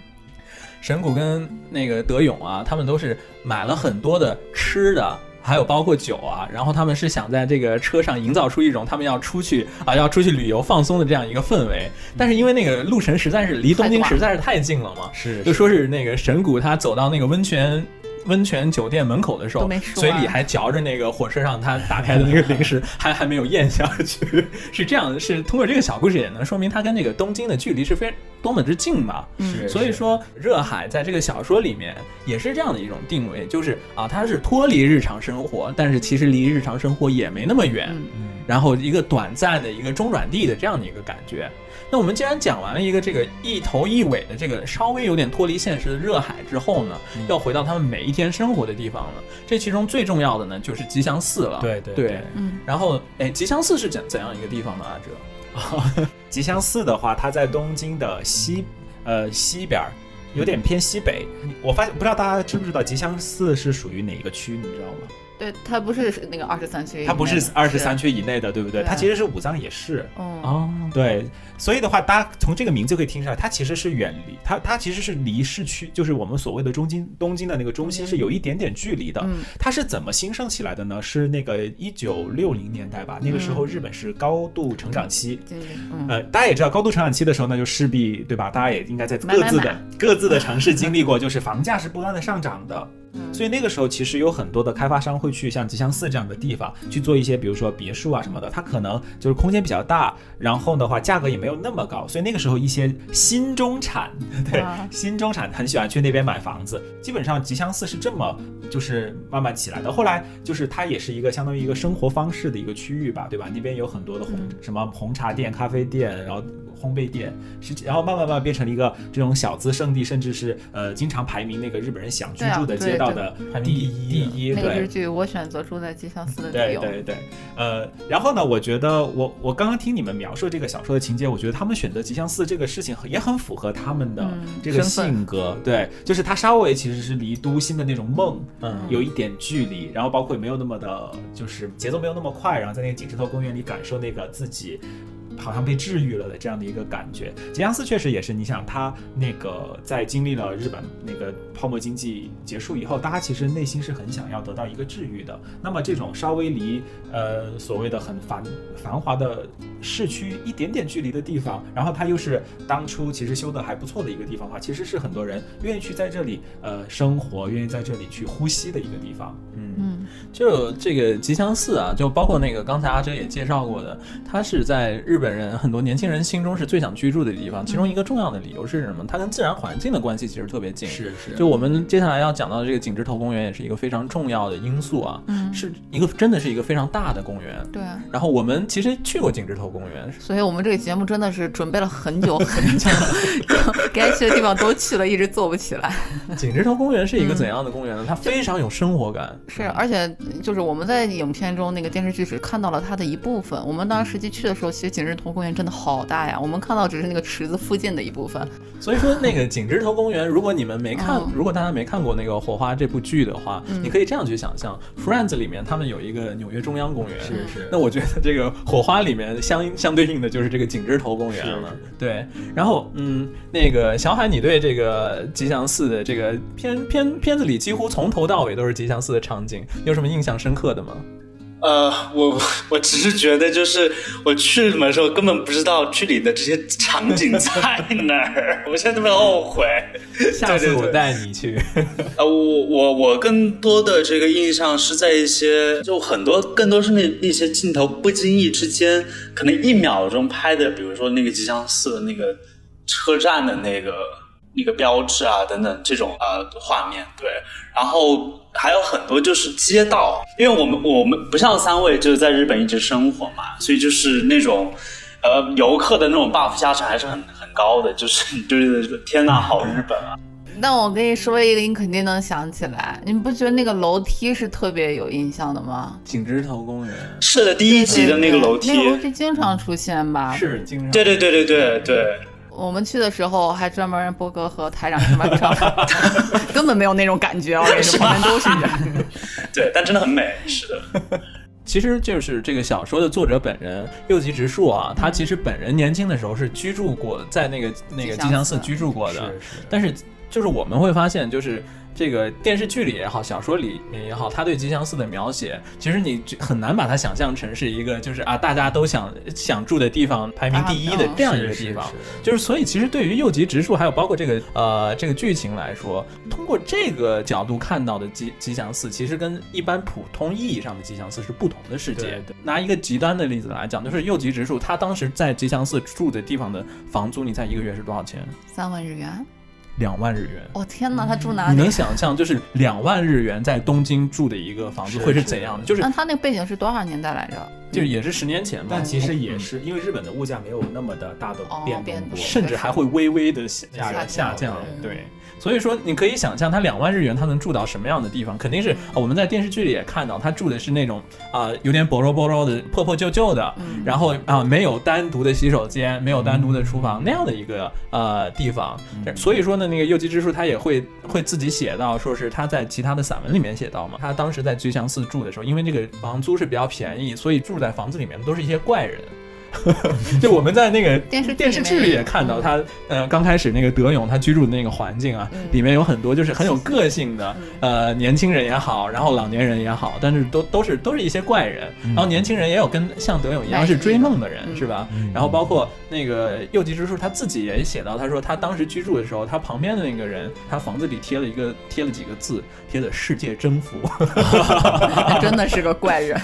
Speaker 3: 神谷跟那个德勇啊，他们都是买了很多的吃的，还有包括酒啊，然后他们是想在这个车上营造出一种他们要出去啊，要出去旅游放松的这样一个氛围。但是因为那个路程实在是离东京实在是太近了嘛，
Speaker 5: 是
Speaker 3: 就说是那个神谷他走到那个温泉。温泉酒店门口的时候嘴里还嚼着那个火车上他打开的那个零食，还还没有咽下去，是这样，是通过这个小故事也能说明他跟那个东京的距离是非常多么之近嘛。
Speaker 5: 是
Speaker 3: 所以说，热海在这个小说里面也是这样的一种定位，就是啊，它是脱离日常生活，但是其实离日常生活也没那么远，
Speaker 4: 嗯。
Speaker 3: 然后一个短暂的一个中转地的这样的一个感觉。那我们既然讲完了一个这个一头一尾的这个稍微有点脱离现实的热海之后呢，要回到他们每一天生活的地方了。这其中最重要的呢，就是吉祥寺了。对
Speaker 5: 对对对
Speaker 4: 嗯
Speaker 3: 然后，哎，吉祥寺是怎怎样一个地方呢？阿哲？
Speaker 5: 吉祥寺的话，它在东京的西呃西边儿，有点偏西北。我发现不知道大家知不知道吉祥寺是属于哪一个区，你知道吗？
Speaker 4: 对，它不是那个二十三区
Speaker 5: 它不是二十三区以内的，对不对？
Speaker 4: 对
Speaker 5: 它其实是武藏野市。
Speaker 4: 哦，
Speaker 3: 哦，
Speaker 5: 对，所以的话，大家从这个名字就可以听出来，它其实是远离它，它其实是离市区，就是我们所谓的中京东京的那个中心是有一点点距离的。
Speaker 4: 嗯
Speaker 5: 它是怎么兴盛起来的呢？是那个一九六零年代吧，那个时候日本是高度成长期。
Speaker 4: 经历嗯
Speaker 5: 呃，大家也知道，高度成长期的时候呢，就势必对吧？大家也应该在各自的
Speaker 4: 买
Speaker 5: 各自的城市经历过，就是房价是不断的上涨的。
Speaker 4: 嗯
Speaker 5: 所以那个时候其实有很多的开发商会去像吉祥寺这样的地方去做一些，比如说别墅啊什么的，它可能就是空间比较大，然后的话价格也没有那么高，所以那个时候一些新中产，对
Speaker 4: 啊
Speaker 5: 新中产很喜欢去那边买房子。基本上吉祥寺是这么就是慢慢起来的。后来就是它也是一个相当于一个生活方式的一个区域吧，对吧？那边有很多的红、
Speaker 4: 嗯
Speaker 5: 什么红茶店、咖啡店，然后烘焙店，是然后慢慢慢慢变成了一个这种小资圣地，甚至是呃经常排名那个日本人想居住的街道的第
Speaker 3: 第一
Speaker 5: 第一，对
Speaker 4: 那个日。剧我选择住在吉祥寺的理由。
Speaker 5: 对对对，呃，然后呢，我觉得我我刚刚听你们描述这个小说的情节，我觉得他们选择吉祥寺这个事情也很符合他们的
Speaker 4: 嗯
Speaker 5: 这个性格，对，就是他稍微其实是离都心的那种梦，
Speaker 3: 嗯
Speaker 5: 有一点距离，然后包括也没有那么的，就是节奏没有那么快，然后在那个景石头公园里感受那个自己。好像被治愈了的这样的一个感觉，吉祥寺确实也是，你想他那个在经历了日本那个泡沫经济结束以后，大家其实内心是很想要得到一个治愈的。那么这种稍微离呃所谓的很繁繁华的市区一点点距离的地方，然后它又是当初其实修的还不错的一个地方的话，其实是很多人愿意去在这里呃生活，愿意在这里去呼吸的一个地方。
Speaker 3: 嗯，
Speaker 4: 嗯，
Speaker 3: 就这个吉祥寺啊，就包括那个刚才阿哲也介绍过的，它是在日本人很多年轻人心中是最想居住的地方。其中一个重要的理由是什么？它跟自然环境的关系其实特别近。
Speaker 5: 是是
Speaker 3: 就我们接下来要讲到的这个景芝头公园，也是一个非常重要的因素啊，
Speaker 4: 嗯
Speaker 3: 是一个真的是一个非常大的公园。
Speaker 4: 对啊，
Speaker 3: 然后我们其实去过景芝头公园，
Speaker 4: 所以我们这个节目真的是准备了很久 很久，该去的地方都去了，一直做不起来。
Speaker 3: 景芝头公园是一个怎样的公园呢？它非常有生活感。
Speaker 4: 是，而且就是我们在影片中那个电视剧只看到了它的一部分。我们当时实际去的时候，其实景日头公园真的好大呀，我们看到只是那个池子附近的一部分。
Speaker 3: 所以说，那个景之头公园，如果你们没看，
Speaker 4: 嗯
Speaker 3: 如果大家没看过那个《火花》这部剧的话，你可以这样去想象，Friends》里面他们有一个纽约中央公园，
Speaker 5: 是是
Speaker 3: 那我觉得这个《火花》里面相相对应的就是这个景之头公园了。对，然后嗯，那个小海，你对这个吉祥寺的这个片片片子里几乎从头到尾都是吉祥寺的场景，你有什么印象深刻的吗？
Speaker 2: 呃，我 我只是觉得，就是我去的时候根本不知道剧里的这些场景在哪儿，我现在特别后悔。
Speaker 3: 下次我带你去。
Speaker 2: 呃，我我我更多的这个印象是在一些，就很多更多是那那些镜头不经意之间，可能一秒钟拍的，比如说那个吉祥寺的那个车站的那个那个标志啊等等这种呃画面，对，然后还有很多就是街道，因为我们我们不像三位就是在日本一直生活嘛，所以就是那种。呃，游客的那种 buff 加成还是很很高的，就是就是天呐，好日本啊！
Speaker 4: 但我跟你说一个，你肯定能想起来。你不觉得那个楼梯是特别有印象的吗？
Speaker 3: 景之头公园
Speaker 2: 是的，第一集的那个楼梯，
Speaker 4: 那个楼梯经常出现吧？
Speaker 3: 是经常
Speaker 2: 对对对对对对，
Speaker 4: 我们去的时候还专门波哥和台长上面照，根本没有那种感觉。我跟你说，旁边都是人。
Speaker 2: 对，但真的很美，是的，
Speaker 3: 其实就是这个小说的作者本人右吉直树啊，他其实本人年轻的时候是居住过在那个那个吉祥寺居住过的，
Speaker 5: 是
Speaker 3: 但是就是我们会发现，就是这个电视剧里也好，小说里面也好，他对吉祥寺的描写，其实你很难把它想象成是一个就是啊大家都想想住的地方排名第一的
Speaker 4: 啊
Speaker 3: 这样一个地方
Speaker 5: 是。
Speaker 3: 就是所以其实对于右吉直树还有包括这个呃这个剧情来说，通过这个角度看到的吉吉祥寺，其实跟一般普通意义上的吉祥寺是不同的世界。
Speaker 5: 对对
Speaker 3: 拿一个极端的例子来讲，就是右吉直树他当时在吉祥寺住的地方的房租，你猜一个月是多少钱？
Speaker 4: 三万日元，
Speaker 3: 两万日元。
Speaker 4: 哦天哪，他住哪里
Speaker 3: 你能？想象，就是两万日元在东京住的一个房子会是怎样的？就是
Speaker 4: 那他那个背景是多少年代来着？
Speaker 3: 就也是十年前吧，
Speaker 5: 但其实也是因为日本的物价没有那么的大的
Speaker 4: 哦
Speaker 5: 变
Speaker 4: 变动
Speaker 3: 甚至还会微微的下
Speaker 5: 下降
Speaker 3: 下降。
Speaker 4: 嗯
Speaker 3: 对，所以说你可以想象，他两万日元他能住到什么样的地方？肯定是、啊我们在电视剧里也看到，他住的是那种啊、有点薄弱薄弱的破破旧旧的，
Speaker 4: 嗯
Speaker 3: 然后啊、没有单独的洗手间，没有单独的厨房、那样的一个呃地方。所以说呢，那个右吉之树他也会会自己写到，说是他在其他的散文里面写到嘛，他当时在吉祥寺住的时候，因为这个房租是比较便宜，所以住在房子里面都是一些怪人。就我们在那个
Speaker 4: 电视
Speaker 3: 电视剧里也看到他，呃，刚开始那个德勇他居住的那个环境啊，里面有很多就是很有个性的，呃，年轻人也好，然后老年人也好，但是都都是都是一些怪人，然后年轻人也有跟像德勇一样是追梦的人，
Speaker 4: 嗯
Speaker 3: 是吧？然后包括那个右吉之树他自己也写到，他说他当时居住的时候，他旁边的那个人，他房子里贴了一个贴了几个字，贴的“世界征服”。
Speaker 4: 那真的是个怪人。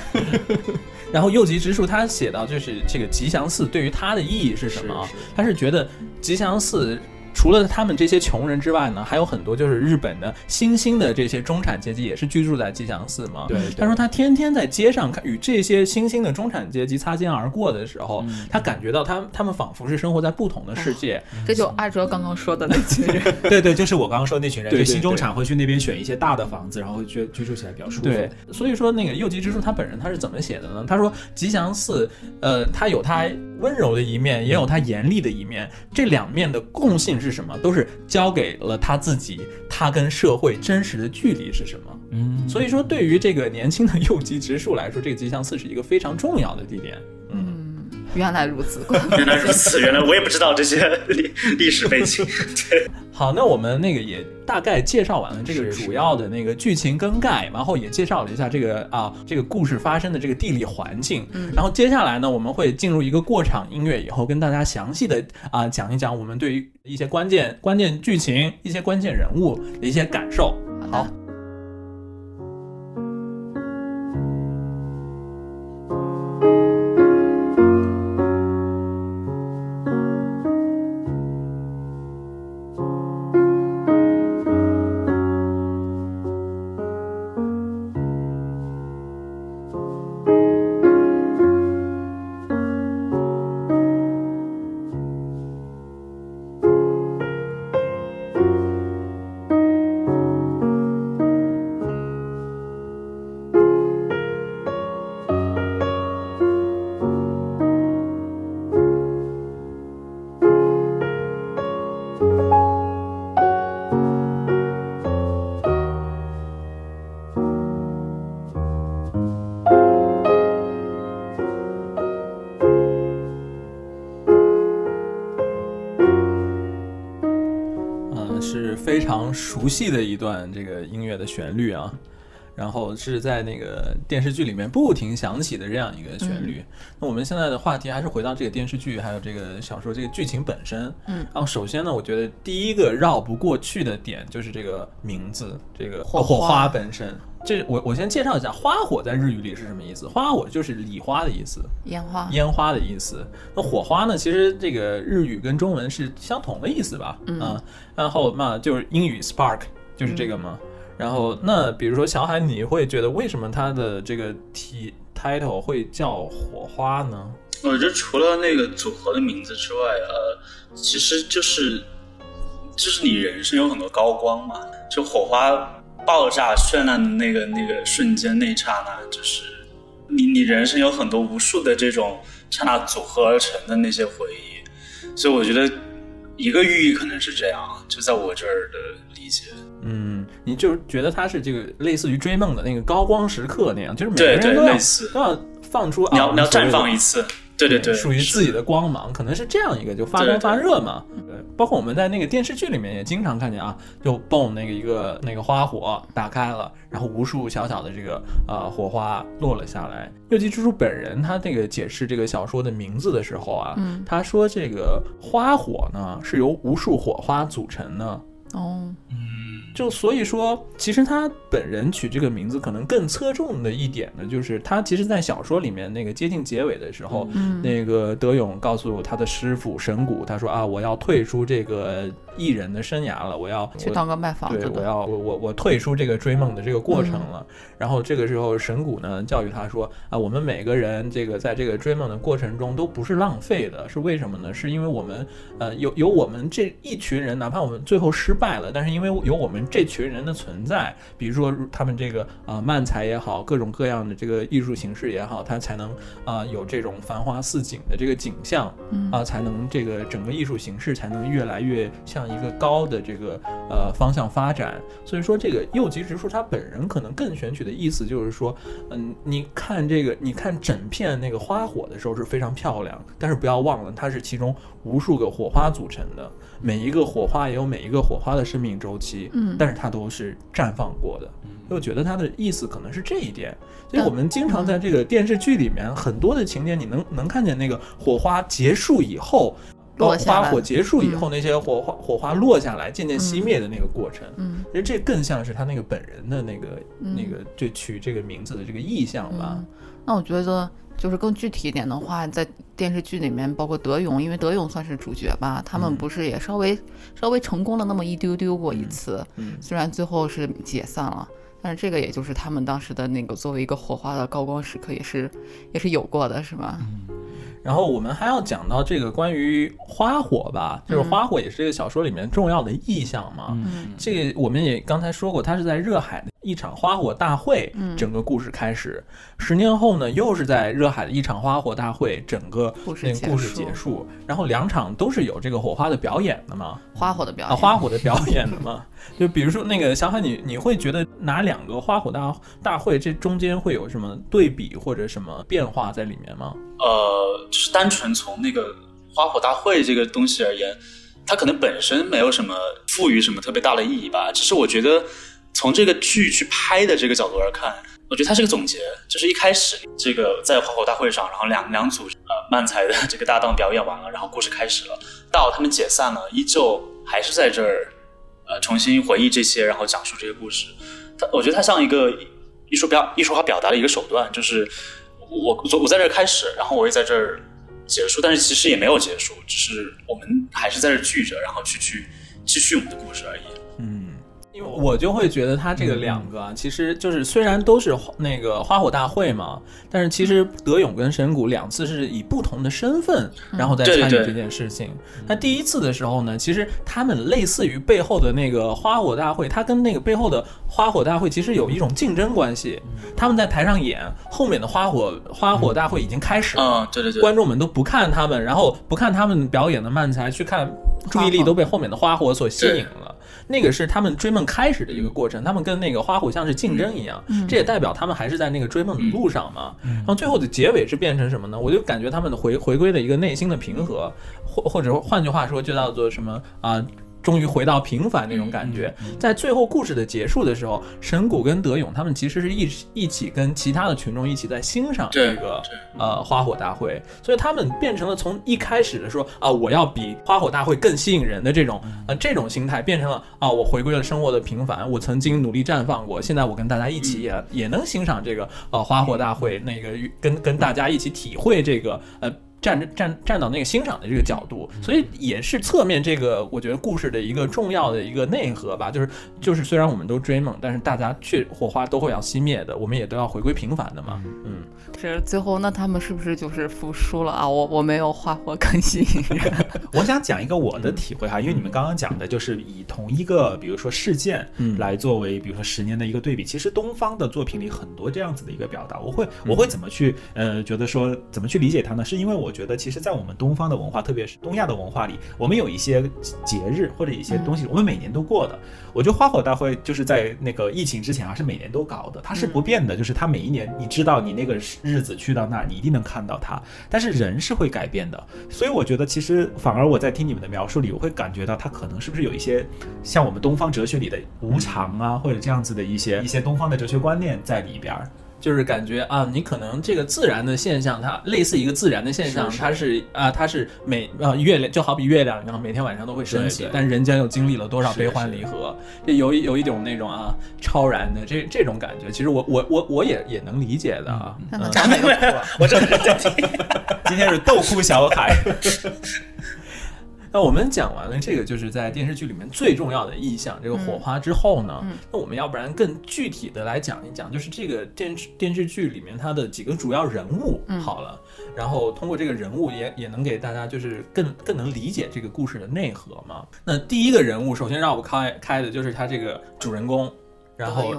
Speaker 3: 然后右吉之树他写到，就是这个吉祥寺对于他的意义是什么啊？
Speaker 5: 是是
Speaker 3: 他是觉得吉祥寺除了他们这些穷人之外呢，还有很多就是日本的新兴的这些中产阶级也是居住在吉祥寺嘛。
Speaker 5: 对对
Speaker 3: 他说他天天在街上看与这些新兴的中产阶级擦肩而过的时候，他感觉到他他们仿佛是生活在不同的世界。
Speaker 4: 这就阿哲刚刚说的那群人。
Speaker 5: 对对，就是我刚刚说那群人，就新中产会去那边选一些大的房子，然后居居住起来比较舒服。
Speaker 3: 对，所以说那个右吉之助他本人他是怎么写的呢？他说吉祥寺，呃，他有他温柔的一面，也有他严厉的一面，这两面的共性是什么？都是交给了他自己，他跟社会真实的距离是什么？
Speaker 5: 嗯，
Speaker 3: 所以说，对于这个年轻的 右吉直树来说，这个吉祥寺是一个非常重要的地点。嗯，
Speaker 4: 原来如此，
Speaker 2: 原来如此，原来我也不知道这些 历历史背景。对，
Speaker 3: 好，那我们那个也大概介绍完了这个主要的那个剧情更改，然后也介绍了一下这个啊这个故事发生的这个地理环境。
Speaker 4: 嗯
Speaker 3: 然后接下来呢，我们会进入一个过场音乐，以后跟大家详细的啊讲一讲我们对于一些关键关键剧情、一些关键人物的一些感受。
Speaker 4: 好
Speaker 3: 熟悉的一段这个音乐的旋律啊，然后是在那个电视剧里面不停响起的这样一个旋律。那我们现在的话题还是回到这个电视剧，还有这个小说这个剧情本身。
Speaker 4: 嗯，
Speaker 3: 然后首先呢，我觉得第一个绕不过去的点就是这个名字，这个
Speaker 4: 火花
Speaker 3: 本身。这我我先介绍一下，花火在日语里是什么意思？花火就是礼花的意思。
Speaker 4: 烟花，
Speaker 3: 烟花的意思。那火花呢？其实这个日语跟中文是相同的意思吧？
Speaker 4: 嗯
Speaker 3: 啊，然后嘛就是英语 spark 就是这个嘛。然后那比如说小海，你会觉得为什么它的这个题 title 会叫火花呢？
Speaker 2: 我觉得除了那个组合的名字之外，呃，其实就是就是你人生有很多高光嘛，就火花爆炸绚烂的那个那个瞬间那一刹那，就是你你人生有很多无数的这种刹那组合而成的那些回忆，所以我觉得一个寓意可能是这样，就在我这儿的理解。
Speaker 3: 嗯，你就觉得它是这个类似于追梦的那个高光时刻那样，就是每个人都要都要放出
Speaker 2: 你要你要绽放一次，对对对，
Speaker 3: 属于自己的光芒，可能是这样一个就发光发热嘛。对，包括我们在那个电视剧里面也经常看见啊，就蹦那个一个那个花火打开了，然后无数小小的这个呃火花落了下来。右吉之助本人他这个解释这个小说的名字的时候啊，
Speaker 4: 嗯
Speaker 3: 他说这个花火呢是由无数火花组成的。
Speaker 4: 哦，嗯
Speaker 3: 就所以说，其实他本人取这个名字可能更侧重的一点呢，就是他其实，在小说里面那个接近结尾的时候，
Speaker 4: 嗯。
Speaker 3: 那个德勇告诉他的师傅神谷，他说啊，我要退出这个艺人的生涯了，我要
Speaker 4: 去当个卖房
Speaker 3: 对，
Speaker 4: 子的，
Speaker 3: 我要我我我退出这个追梦的这个过程了。然后这个时候，神谷呢教育他说啊，我们每个人这个在这个追梦的过程中都不是浪费的，是为什么呢？是因为我们呃有有我们这一群人，哪怕我们最后失败了，但是因为有我们这群人的存在，比如说他们这个啊、呃漫才也好，各种各样的这个艺术形式也好，它才能啊、呃有这种繁花似锦的这个景象。
Speaker 4: 嗯
Speaker 3: 啊，才能这个整个艺术形式才能越来越向一个高的这个呃方向发展。所以说，这个右极直树它本人可能更选取的意思就是说，嗯，你看这个，你看整片那个花火的时候是非常漂亮，但是不要忘了，它是其中无数个火花组成的，每一个火花也有每一个火花的生命周期，
Speaker 4: 嗯
Speaker 3: 但是它都是绽放过的。我觉得它的意思可能是这一点，所以我们经常在这个电视剧里面很多的情节，你能能看见那个火花结束以后，
Speaker 4: 落下
Speaker 3: 花火结束以后，那些火花火花落下来，渐渐熄灭的那个过程。
Speaker 4: 嗯
Speaker 3: 其实这更像是他那个本人的那个、
Speaker 4: 嗯
Speaker 3: 那个对取这个名字的这个意向吧。
Speaker 4: 嗯那我觉得就是更具体一点的话，在电视剧里面，包括德勇，因为德勇算是主角吧，他们不是也稍微稍微成功了那么一丢丢过一次，
Speaker 3: 嗯
Speaker 4: 虽然最后是解散了。但是这个也就是他们当时的那个作为一个火花的高光时刻，也是也是有过的，是吧？
Speaker 3: 嗯然后我们还要讲到这个关于花火吧，就是花火也是这个小说里面重要的意象嘛。
Speaker 4: 嗯
Speaker 3: 这个我们也刚才说过，它是在热海的一场花火大会，
Speaker 4: 嗯
Speaker 3: 整个故事开始。十年后呢，又是在热海的一场花火大会，整个
Speaker 4: 故事
Speaker 3: 那个故事
Speaker 4: 结束
Speaker 3: 结束。然后两场都是有这个火花的表演的嘛，啊，
Speaker 4: 花火的表演，啊
Speaker 3: 花火的表演的嘛。就比如说那个小海你，你会觉得哪两个花火大大会这中间会有什么对比或者什么变化在里面吗？
Speaker 2: 呃，就是单纯从那个花火大会这个东西而言，它可能本身没有什么赋予什么特别大的意义吧。只是我觉得从这个剧去拍的这个角度来看，我觉得它是个总结，就是一开始这个在花火大会上，然后两两组呃漫才的这个搭档表演完了，然后故事开始了，到他们解散了，依旧还是在这儿呃重新回忆这些，然后讲述这些故事。它我觉得它像一个艺术表艺术化表达的一个手段，就是我我我在这儿开始，然后我也在这儿结束，但是其实也没有结束，只是我们还是在这儿聚着，然后去去继续我们的故事而已。
Speaker 3: 嗯，因为我就会觉得他这个两个啊，其实就是虽然都是那个花火大会嘛，但是其实德勇跟神谷两次是以不同的身份，然后再参与这件事情。那第一次的时候呢，其实他们类似于背后的那个花火大会，他跟那个背后的花火大会其实有一种竞争关系。他们在台上演，后面的花火花火大会已经开始了。
Speaker 2: 嗯，对对对，
Speaker 3: 观众们都不看他们，然后不看他们表演的漫才，去看注意力都被后面的花火所吸引了。那个是他们追梦开始的一个过程，他们跟那个花虎像是竞争一样，这也代表他们还是在那个追梦的路上嘛。然后最后的结尾是变成什么呢？我就感觉他们的回回归的一个内心的平和，或或者换句话说，就叫做什么啊？终于回到平凡那种感觉，在最后故事的结束的时候，神谷跟德勇他们其实是一起一起跟其他的群众一起在欣赏这个呃花火大会，所以他们变成了从一开始的说啊、我要比花火大会更吸引人的这种呃这种心态，变成了啊、我回归了生活的平凡，我曾经努力绽放过，现在我跟大家一起也、也能欣赏这个呃花火大会，那个跟跟大家一起体会这个呃。站着站站到那个欣赏的这个角度，所以也是侧面这个我觉得故事的一个重要的一个内核吧，就是就是虽然我们都追梦，但是大家却火花都会要熄灭的，我们也都要回归平凡的嘛，嗯。
Speaker 4: 是最后那他们是不是就是服输了啊？我我没有花火更吸引人，
Speaker 5: 我想讲一个我的体会哈，因为你们刚刚讲的就是以同一个，比如说事件，
Speaker 3: 嗯
Speaker 5: 来作为比如说十年的一个对比。其实东方的作品里很多这样子的一个表达，我会我会怎么去呃觉得说怎么去理解它呢？是因为我觉得其实，在我们东方的文化，特别是东亚的文化里，我们有一些节日或者一些东西，我们每年都过的。我觉得花火大会就是在那个疫情之前啊，是每年都搞的，它是不变的，就是它每一年你知道你那个日子去到那儿，你一定能看到它。但是人是会改变的，所以我觉得其实反而我在听你们的描述里，我会感觉到它可能是不是有一些像我们东方哲学里的无常啊，或者这样子的一些一些东方的哲学观念在里边儿。
Speaker 3: 就是感觉啊，你可能这个自然的现象，它类似一个自然的现象，
Speaker 5: 是是
Speaker 3: 它是啊，它是每啊月亮就好比月亮一样，每天晚上都会升起但人间又经历了多少悲欢离合，这有一有一种那种啊超然的这这种感觉，其实我我我我也也能理解的啊。
Speaker 4: 那能
Speaker 3: 嗯
Speaker 4: 讲哪个谱啊？
Speaker 2: 我这是在听。
Speaker 5: 今天是豆哭小海，
Speaker 3: 那我们讲完了这个，就是在电视剧里面最重要的意象，这个火花之后呢，
Speaker 4: 嗯
Speaker 3: 那我们要不然更具体的来讲一讲，就是这个电视电视剧里面它的几个主要人物
Speaker 4: 嗯
Speaker 3: 好了，然后通过这个人物也也能给大家就是更更能理解这个故事的内核嘛。那第一个人物，首先让我开开的就是他这个主人公，然后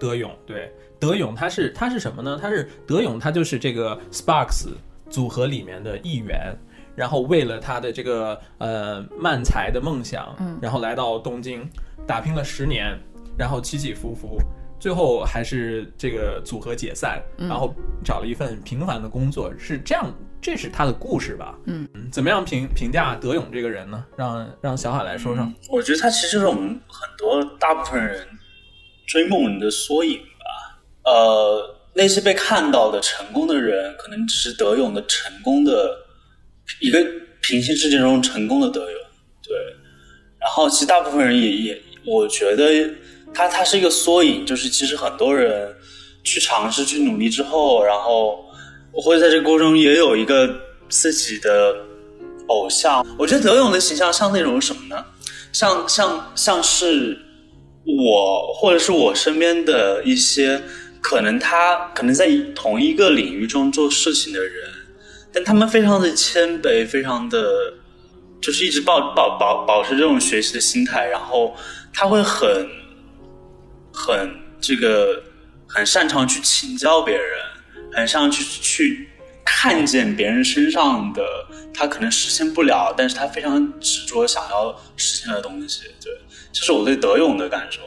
Speaker 4: 德勇
Speaker 3: 对德勇他是他是什么呢？他是德勇，他就是这个 Sparks 组合里面的一员。然后为了他的这个呃漫才的梦想，
Speaker 4: 嗯
Speaker 3: 然后来到东京打拼了十年，然后起起伏伏，最后还是这个组合解散，
Speaker 4: 嗯
Speaker 3: 然后找了一份平凡的工作，是这样，这是他的故事吧？
Speaker 4: 嗯，
Speaker 3: 怎么样评评价德勇这个人呢？让让小海来说说。
Speaker 2: 我觉得他其实就是我们很多大部分人追梦人的缩影吧。呃，那些被看到的成功的人，可能只是德勇的成功的一个平行世界中成功的德勇。对，然后其实大部分人也也，我觉得他他是一个缩影，就是其实很多人去尝试去努力之后，然后我会在这个过程中也有一个自己的偶像。我觉得德勇的形象像那种什么呢？像像像是我或者是我身边的一些可能他可能在同一个领域中做事情的人，他们非常的谦卑，非常的就是一直保保保保持这种学习的心态，然后他会很很这个很擅长去请教别人，很擅长去去看见别人身上的他可能实现不了，但是他非常执着想要实现的东西。对，这是我对德勇的感受。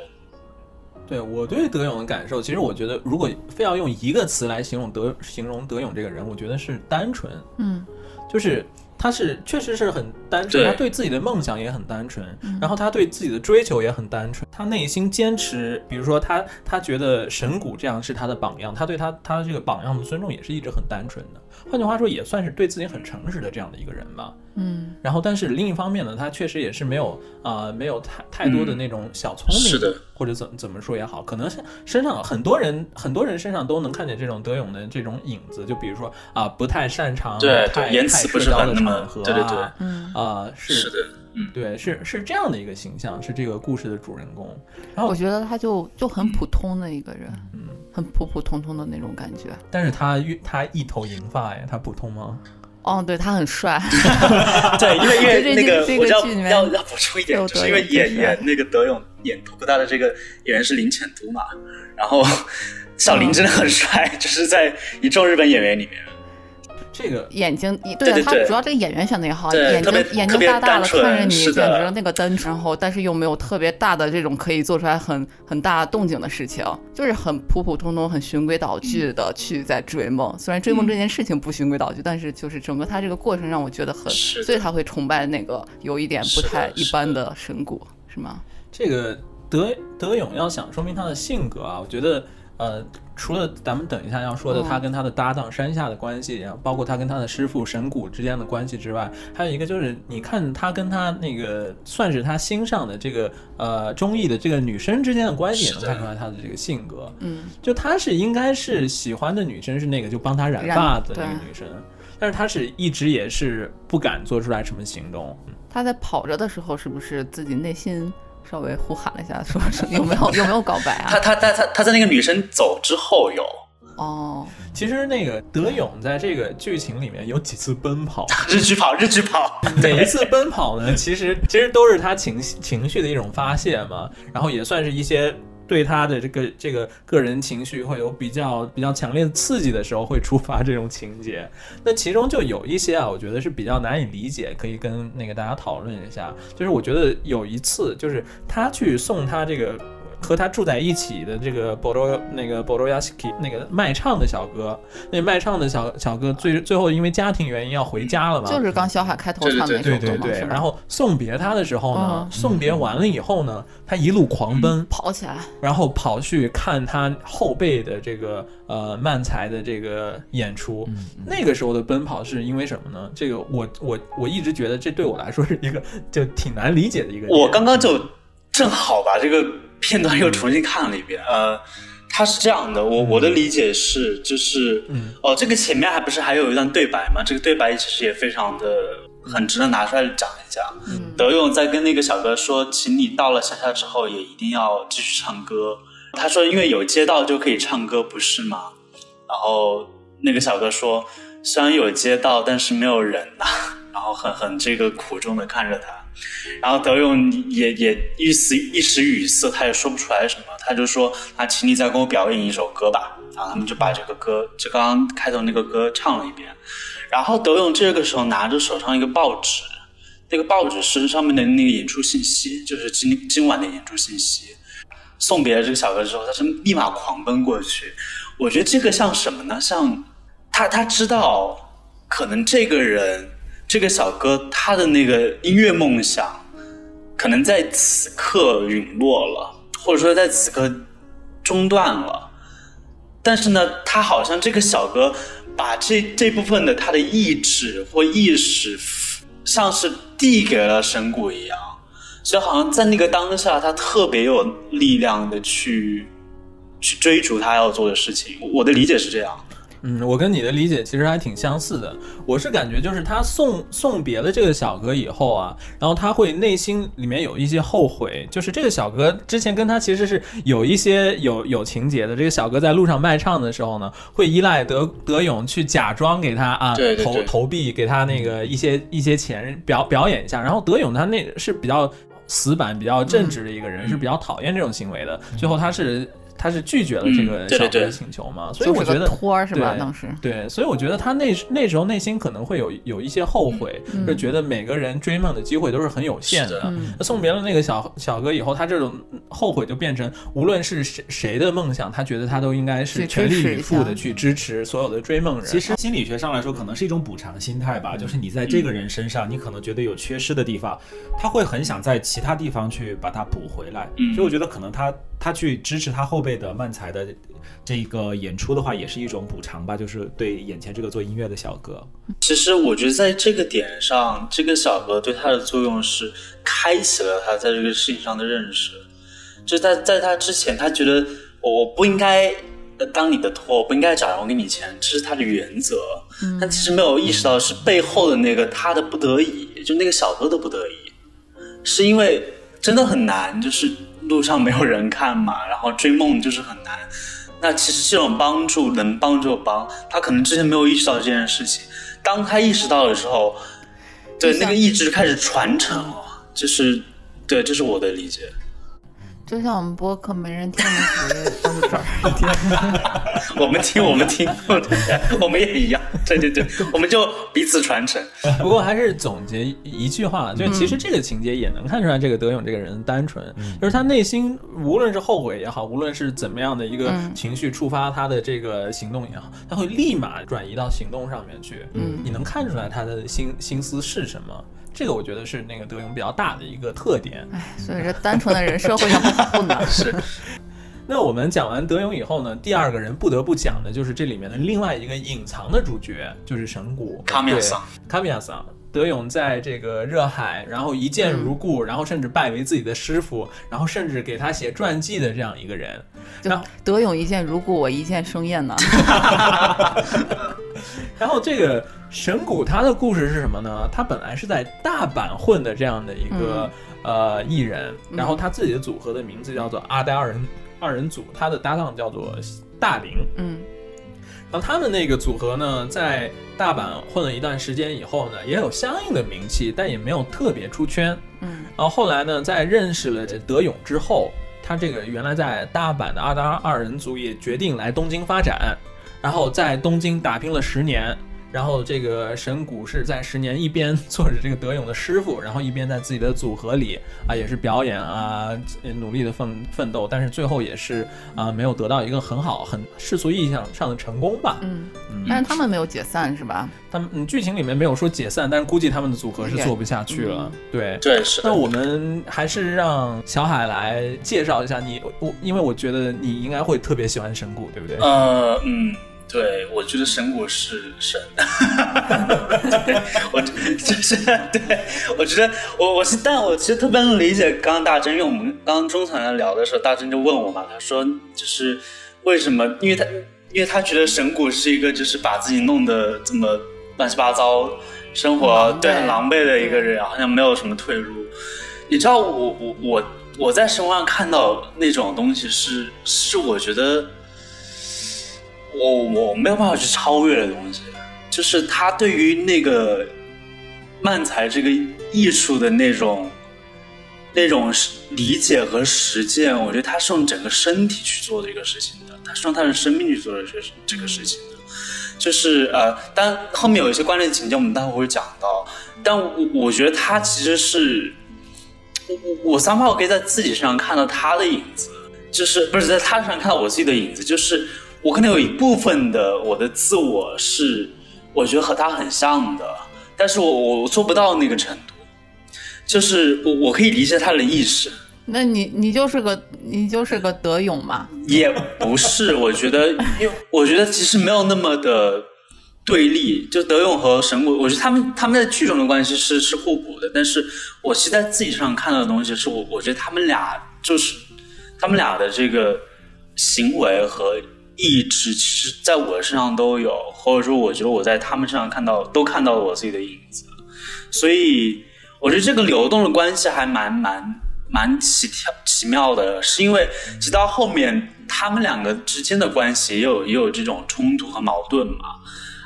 Speaker 3: 对我对德勇的感受，其实我觉得，如果非要用一个词来形容德形容德勇这个人，我觉得是单纯。
Speaker 4: 嗯，
Speaker 3: 就是他是确实是很单纯，他对自己的梦想也很单纯，然后他对自己的追求也很单纯，他内心坚持，比如说他他觉得神谷这样是他的榜样，他对他他这个榜样的尊重也是一直很单纯的。换句话说，也算是对自己很诚实的这样的一个人吧。
Speaker 4: 嗯，
Speaker 3: 然后，但是另一方面呢，他确实也是没有啊、呃没有太太多的那种小聪明，
Speaker 2: 是的，
Speaker 3: 或者怎怎么说也好，可能是身上很多人很多人身上都能看见这种德勇的这种影子，就比如说啊、不太擅长
Speaker 2: 对对言辞不是
Speaker 3: 太社交的
Speaker 2: 很那么
Speaker 3: 场合、啊，
Speaker 2: 对对对
Speaker 4: 嗯
Speaker 3: 啊、是
Speaker 2: 是的，嗯，
Speaker 3: 对，是是这样的一个形象，是这个故事的主人公。然后
Speaker 4: 我，觉得他就就很普通的一个人，
Speaker 3: 嗯，
Speaker 4: 很普普通通的那种感觉。
Speaker 3: 但是他他一头银发呀，他普通吗？
Speaker 4: 哦，对他很帅，
Speaker 2: 对，因为因为
Speaker 4: 这
Speaker 2: 那个
Speaker 4: 这个
Speaker 2: 我就要
Speaker 4: 剧里面
Speaker 2: 要要补充一点，
Speaker 4: 有
Speaker 2: 就是因为演演那个德勇演图哥大的这个演员是林浅都嘛，然后 小林真的很帅，就是在一众日本演员里面，
Speaker 3: 这个
Speaker 4: 眼睛，对
Speaker 2: 对对对
Speaker 4: 他主要这个演员选的也好，眼睛眼睛大大的，看着你简直那个单纯，然后但是又没有特别大的这种可以做出来很很大动静的事情，就是很普普通通、很循规蹈矩的去在追梦。虽然追梦这件事情不循规蹈矩，但是就是整个他这个过程让我觉得很，所以他会崇拜那个有一点不太一般的神谷，是吗？
Speaker 3: 这个德德勇要想说明他的性格啊，我觉得呃，除了咱们等一下要说的
Speaker 4: 嗯
Speaker 3: 他跟他的搭档山下的关系，然后包括他跟他的师傅神谷之间的关系之外，还有一个就是你看他跟他那个算是他心上的这个呃中意的这个女生之间的关系，也能看出来他的这个性格。
Speaker 4: 嗯，
Speaker 3: 就他是应该是喜欢的女生是那个就帮他染
Speaker 4: 染
Speaker 3: 发的那个女生，但是他是一直也是不敢做出来什么行动。
Speaker 4: 他在跑着的时候是不是自己内心稍微呼喊了一下，说是有没有有没有告白啊？
Speaker 2: 他他他他他在那个女生走之后有。
Speaker 4: 哦，
Speaker 3: 其实那个德勇在这个剧情里面有几次奔跑，
Speaker 2: 日剧跑日剧跑，
Speaker 3: 每一次奔跑呢，其实其实都是他情绪情绪的一种发泄嘛，然后也算是一些对他的这个这个个人情绪会有比较比较强烈的刺激的时候会触发这种情节。那其中就有一些啊，我觉得是比较难以理解，可以跟那个大家讨论一下。就是我觉得有一次，就是他去送他这个。和他住在一起的这个 Boro 那个 Boroyasiki 那个卖唱的小哥，那卖唱的小小哥最最后因为家庭原因要回家了嘛，
Speaker 4: 就是刚小海开头唱的那首歌嘛，
Speaker 3: 对对对然后送别他的时候呢，
Speaker 4: 嗯
Speaker 3: 送别完了以后呢，他一路狂奔，
Speaker 4: 跑起来，
Speaker 3: 然后跑去看他后辈的这个呃漫才的这个演出。那个时候的奔跑是因为什么呢？这个我我我一直觉得这对我来说是一个就挺难理解的一个。
Speaker 2: 我刚刚就正好把这个片段又重新看了一遍。呃，他是这样的，我我的理解是，就是，
Speaker 3: 嗯
Speaker 2: 哦，这个前面还不是还有一段对白吗？这个对白其实也非常的很值得拿出来讲一讲。
Speaker 4: 嗯
Speaker 2: 德勇在跟那个小哥说，请你到了乡下之后也一定要继续唱歌。他说，因为有街道就可以唱歌，不是吗？然后那个小哥说，虽然有街道，但是没有人呐、然后很很这个苦衷的看着他。然后德勇也也一时一时语塞，他也说不出来什么，他就说：“啊，请你再给我表演一首歌吧。”然后他们就把这个歌，就刚刚开头那个歌唱了一遍。然后德勇这个时候拿着手上一个报纸，那个报纸是上面的那个演出信息，就是今今晚的演出信息。送别了这个小哥之后，他是立马狂奔过去。我觉得这个像什么呢？像他他知道，可能这个人这个小哥他的那个音乐梦想，可能在此刻陨落了，或者说在此刻中断了。但是呢，他好像这个小哥把这这部分的他的意志或意识，像是递给了神谷一样，所以好像在那个当下，他特别有力量的去去追逐他要做的事情。我的理解是这样。
Speaker 3: 嗯，我跟你的理解其实还挺相似的。我是感觉就是他送送别了这个小哥以后啊，然后他会内心里面有一些后悔，就是这个小哥之前跟他其实是有一些有有情节的。这个小哥在路上卖唱的时候呢，会依赖德德勇去假装给他啊投投币，给他那个一些一些钱表表演一下。然后德勇他那是比较死板、比较正直的一个人，是比较讨厌这种行为的。最后他是他是拒绝了这个小哥的请求嘛，所以我觉得
Speaker 4: 托儿是吧？
Speaker 3: 对
Speaker 4: 当时
Speaker 3: 对，所以我觉得他那那时候内心可能会有有一些后悔，
Speaker 4: 嗯
Speaker 3: 就觉得每个人追梦的机会都是很有限的。
Speaker 2: 的
Speaker 4: 嗯
Speaker 3: 那送别了那个小小哥以后，他这种后悔就变成，无论是谁谁的梦想，他觉得他都应该是全力以赴的去支持所有的追梦人。
Speaker 5: 其实心理学上来说，可能是一种补偿心态吧，就是你在这个人身上，你可能觉得有缺失的地方，他会很想在其他地方去把它补回来。
Speaker 2: 嗯
Speaker 5: 所以我觉得可能他他去支持他后辈的漫才的这个演出的话，也是一种补偿吧，就是对眼前这个做音乐的小哥。
Speaker 2: 其实我觉得在这个点上，这个小哥对他的作用是开启了他在这个事情上的认识。就在在他之前，他觉得我不应该呃当你的托，我不应该找人给你钱，这是他的原则。他其实没有意识到是背后的那个他的不得已，就那个小哥的不得已，是因为真的很难，就是路上没有人看嘛，然后追梦就是很难。那其实这种帮助能帮就帮，他可能之前没有意识到这件事情，当他意识到的时候，对那个意志开始传承了，就是对，这是我的理解。
Speaker 4: 就像我们播客没人听的时候
Speaker 2: 我们听，我们听，我们也一样，对对对，我们就彼此传承。
Speaker 3: 不过还是总结一句话，就是其实这个情节也能看出来这个德勇这个人单纯，就是他内心无论是后悔也好，无论是怎么样的一个
Speaker 4: 嗯
Speaker 3: 情绪触发他的这个行动也好，他会立马转移到行动上面去。
Speaker 4: 嗯
Speaker 3: 你能看出来他的心心思是什么？这个我觉得是那个德勇比较大的一个特点。
Speaker 4: 哎，所以这单纯的人社会上不不难。
Speaker 2: 是，
Speaker 3: 那我们讲完德勇以后呢，第二个人不得不讲的就是这里面的另外一个隐藏的主角，就是神谷
Speaker 2: 卡米亚桑。
Speaker 3: 卡米亚桑。德勇在这个热海，然后一见如故，然后甚至拜为自己的师傅，然后甚至给他写传记的这样一个人。
Speaker 4: 就
Speaker 3: 然后
Speaker 4: 德勇一见如故，我一见生厌呢。
Speaker 3: 然后这个神谷他的故事是什么呢？他本来是在大阪混的这样的一个、呃艺人，然后他自己的组合的名字叫做阿呆二人二人组，他的搭档叫做大林。
Speaker 4: 嗯
Speaker 3: 然后他们那个组合呢，在大阪混了一段时间以后呢，也有相应的名气，但也没有特别出圈。
Speaker 4: 嗯
Speaker 3: 然后后来呢，在认识了这德勇之后，他这个原来在大阪的阿达二人组也决定来东京发展，然后在东京打拼了十年。然后这个神谷是在十年一边做着这个德勇的师傅，然后一边在自己的组合里啊也是表演啊，呃努力的奋奋斗，但是最后也是啊没有得到一个很好、很世俗意义上上的成功吧。
Speaker 4: 嗯，嗯但是他们没有解散是吧？
Speaker 3: 他们嗯剧情里面没有说解散，但是估计他们的组合是做不下去了。对，
Speaker 2: 对，是的。
Speaker 3: 那我们还是让小海来介绍一下你，我因为我觉得你应该会特别喜欢神谷，对不对？
Speaker 2: 呃，嗯，对，我觉得神谷是神。对，我就是对，我觉得我我是，但我其实特别能理解刚刚大真，因为我们刚刚中场在聊的时候，大真就问我嘛，他说就是为什么？因为他因为他觉得神谷是一个就是把自己弄得这么乱七八糟，生活对很狼狈的一个人，好像没有什么退路。你知道我我我我在生活上看到那种东西是是我觉得我我没有办法去超越的东西，就是他对于那个漫才这个艺术的那种那种理解和实践，我觉得他是用整个身体去做这个事情的，他是用他的生命去做的这这个事情的。就是呃，当后面有一些关联情节，我们待会会讲到。但我我觉得他其实是，我我我三炮可以在自己身上看到他的影子，就是不是在他身上看到我自己的影子，就是我可能有一部分的我的自我是我觉得和他很像的，但是我我做不到那个程度，就是我我可以理解他的意识，
Speaker 4: 那你你就是个你就是个德勇嘛？
Speaker 2: 也不是，我觉得，因为我觉得其实没有那么的对立，就德勇和神谷，我觉得他们他们在剧中的关系是是互补的，但是我其实在自己身上看到的东西是我我觉得他们俩就是他们俩的这个行为和意志，其实在我身上都有，或者说我觉得我在他们身上看到都看到了我自己的影子，所以我觉得这个流动的关系还蛮蛮蛮奇妙奇妙的，是因为直到后面他们两个之间的关系也有也有这种冲突和矛盾嘛，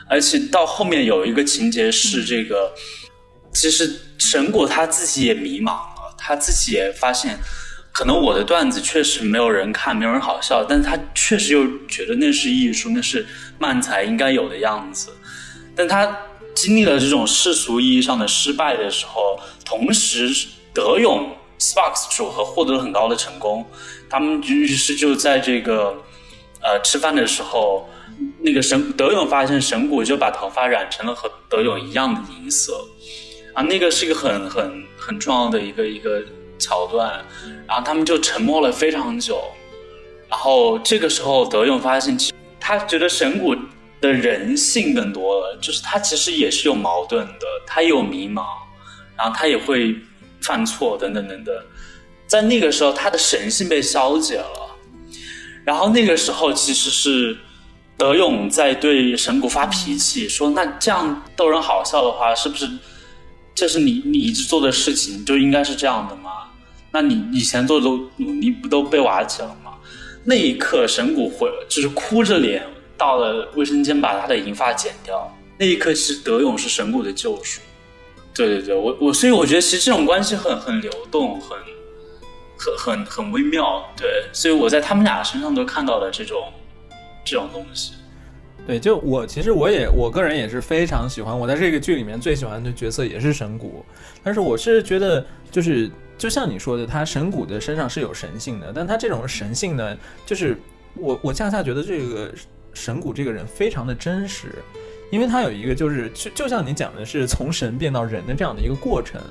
Speaker 2: 而且到后面有一个情节是这个，其实神谷他自己也迷茫了，他自己也发现。可能我的段子确实没有人看，没有人好笑，但是他确实又觉得那是艺术，那是漫才应该有的样子。但他经历了这种世俗意义上的失败的时候，同时德勇 Sparks 组合获得了很高的成功。他们于是就在这个呃吃饭的时候，那个神德勇发现神谷就把头发染成了和德勇一样的银色啊，那个是一个很很很重要的一个一个桥段。然后他们就沉默了非常久，然后这个时候德勇发现，其实他觉得神谷的人性更多了，就是他其实也是有矛盾的，他也有迷茫，然后他也会犯错等等等等，在那个时候他的神性被消解了，然后那个时候其实是德勇在对神谷发脾气，说那这样逗人好笑的话，是不是这是你你一直做的事情就应该是这样的吗？那你以前做的努力不都被瓦解了吗？那一刻，神谷回就是哭着脸到了卫生间，把他的银发剪掉。那一刻，其实德勇是神谷的救赎。对对对，我我所以我觉得其实这种关系很很流动，很很很很微妙。对，所以我在他们俩身上都看到了这种这种东西。
Speaker 3: 对，就我其实我也我个人也是非常喜欢，我在这个剧里面最喜欢的角色也是神谷，但是我是觉得就是就像你说的，他神谷的身上是有神性的，但他这种神性呢，就是我我恰恰觉得这个神谷这个人非常的真实，因为他有一个就是就就像你讲的是从神变到人的这样的一个过程，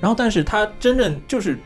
Speaker 3: 然后但是他真正就是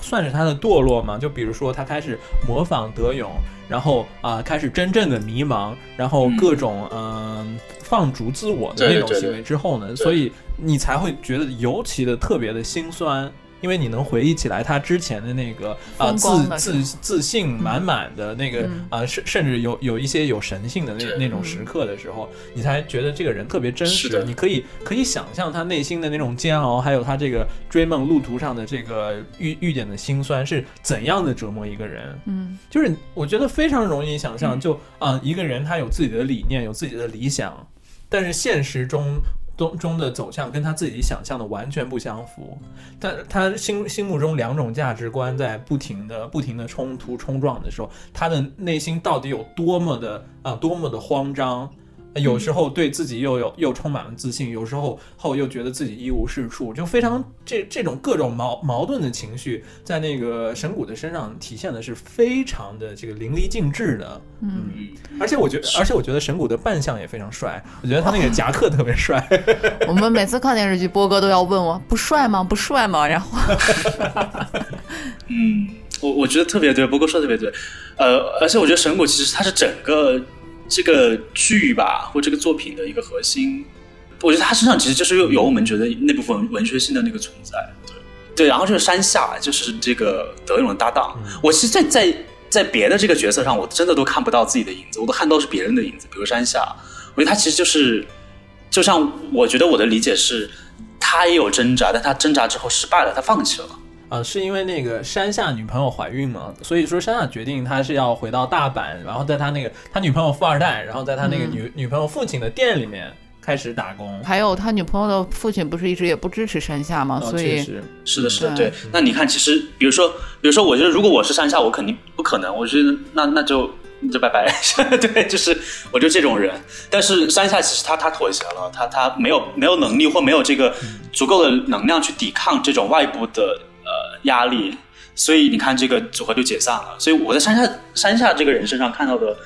Speaker 3: 算是他的堕落嘛，就比如说他开始模仿德勇，然后啊、开始真正的迷茫，然后各种嗯、放逐自我的那种行为之后呢，所以你才会觉得尤其的特别的心酸。因为你能回忆起来他之前的那个啊、自自自信满满的那个
Speaker 4: 嗯。
Speaker 3: 啊、甚甚至有有一些有神性的那
Speaker 2: 对
Speaker 3: 那种时刻的时候，你才觉得这个人特别真实。
Speaker 2: 的。
Speaker 3: 你可以可以想象他内心的那种煎熬，还有他这个追梦路途上的这个遇遇见的辛酸是怎样的折磨一个人。
Speaker 4: 嗯，
Speaker 3: 就是我觉得非常容易想象，就啊、一个人他有自己的理念，有自己的理想，但是现实中中中的走向跟他自己想象的完全不相符。但他心心目中两种价值观在不停的不停的冲突冲撞的时候，他的内心到底有多么的啊、多么的慌张。有时候对自己又有又充满了自信，有时候后又觉得自己一无是处，就非常这这种各种矛矛盾的情绪，在那个神谷的身上体现的是非常的这个淋漓尽致的。
Speaker 4: 嗯，
Speaker 3: 而且我觉得，而且我觉得神谷的扮相也非常帅，我觉得他那个夹克特别帅。
Speaker 4: 我们每次看电视剧，波哥都要问我不帅吗？不帅吗？然后
Speaker 2: 嗯，我我觉得特别对，波哥说的特别对，呃，而且我觉得神谷其实他是整个这个剧吧，或这个作品的一个核心。我觉得他身上其实就是有有我们觉得那部分文学性的那个存在，对对。然后就是山下，就是这个德勇的搭档。我其实在，在在别的这个角色上，我真的都看不到自己的影子，我都看到是别人的影子。比如山下，我觉得他其实就是，就像我觉得我的理解是，他也有挣扎，但他挣扎之后失败了，他放弃了。
Speaker 3: 啊，是因为那个山下女朋友怀孕嘛，所以说山下决定他是要回到大阪，然后在他那个他女朋友富二代，然后在他那个女、女朋友父亲的店里面开始打工。
Speaker 4: 还有他女朋友的父亲不是一直也不支持山下吗？
Speaker 3: 哦，
Speaker 4: 所以
Speaker 3: 确实，
Speaker 2: 是的，是的，
Speaker 4: 对
Speaker 2: 对。那你看，其实比如说，比如说，我觉得如果我是山下，我肯定不可能。我觉得那那就那就拜拜。对，就是我就这种人。但是山下其实他他妥协了，他他没有没有能力或没有这个足够的能量去抵抗这种外部的呃压力，所以你看这个组合就解散了。所以我在山下山下这个人身上看到的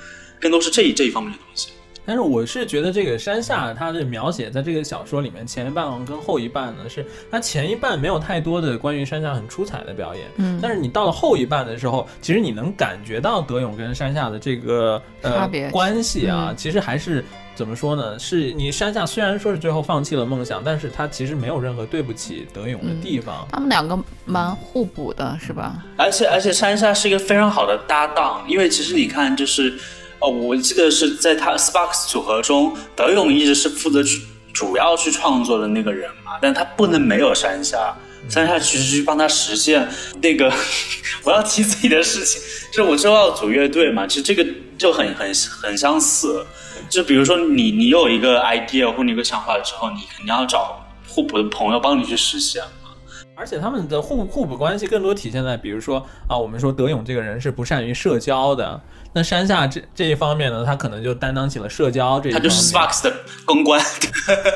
Speaker 2: 更多是这一这一方面的东西。
Speaker 3: 但是我是觉得这个山下他的描写在这个小说里面前一半跟后一半呢，是他前一半没有太多的关于山下很出彩的表演，
Speaker 4: 嗯
Speaker 3: 但是你到了后一半的时候，其实你能感觉到德勇跟山下的这个
Speaker 4: 差
Speaker 3: 呃
Speaker 4: 别
Speaker 3: 关系啊，
Speaker 4: 嗯
Speaker 3: 其实还是怎么说呢？是你山下虽然说是最后放弃了梦想，但是他其实没有任何对不起德勇的地方。
Speaker 4: 他们两个蛮互补的，是吧？
Speaker 2: 而且而且山下是一个非常好的搭档，因为其实你看，就是哦，我记得是在他 Sparks 组合中，德勇一直是负责去主要去创作的那个人嘛，但他不能没有山下。山下其实去帮他实现那个 我要提自己的事情，就是我之后要组乐队嘛，其实这个就很很很相似。就比如说你你有一个 idea 或者你有个想法之后，你肯定要找互补的朋友帮你去实现嘛。
Speaker 3: 而且他们的互互补关系更多体现在，比如说啊，我们说德勇这个人是不善于社交的，那山下这这一方面呢，他可能就担当起了社交这一方面。
Speaker 2: 他就是 Sparks 的公关，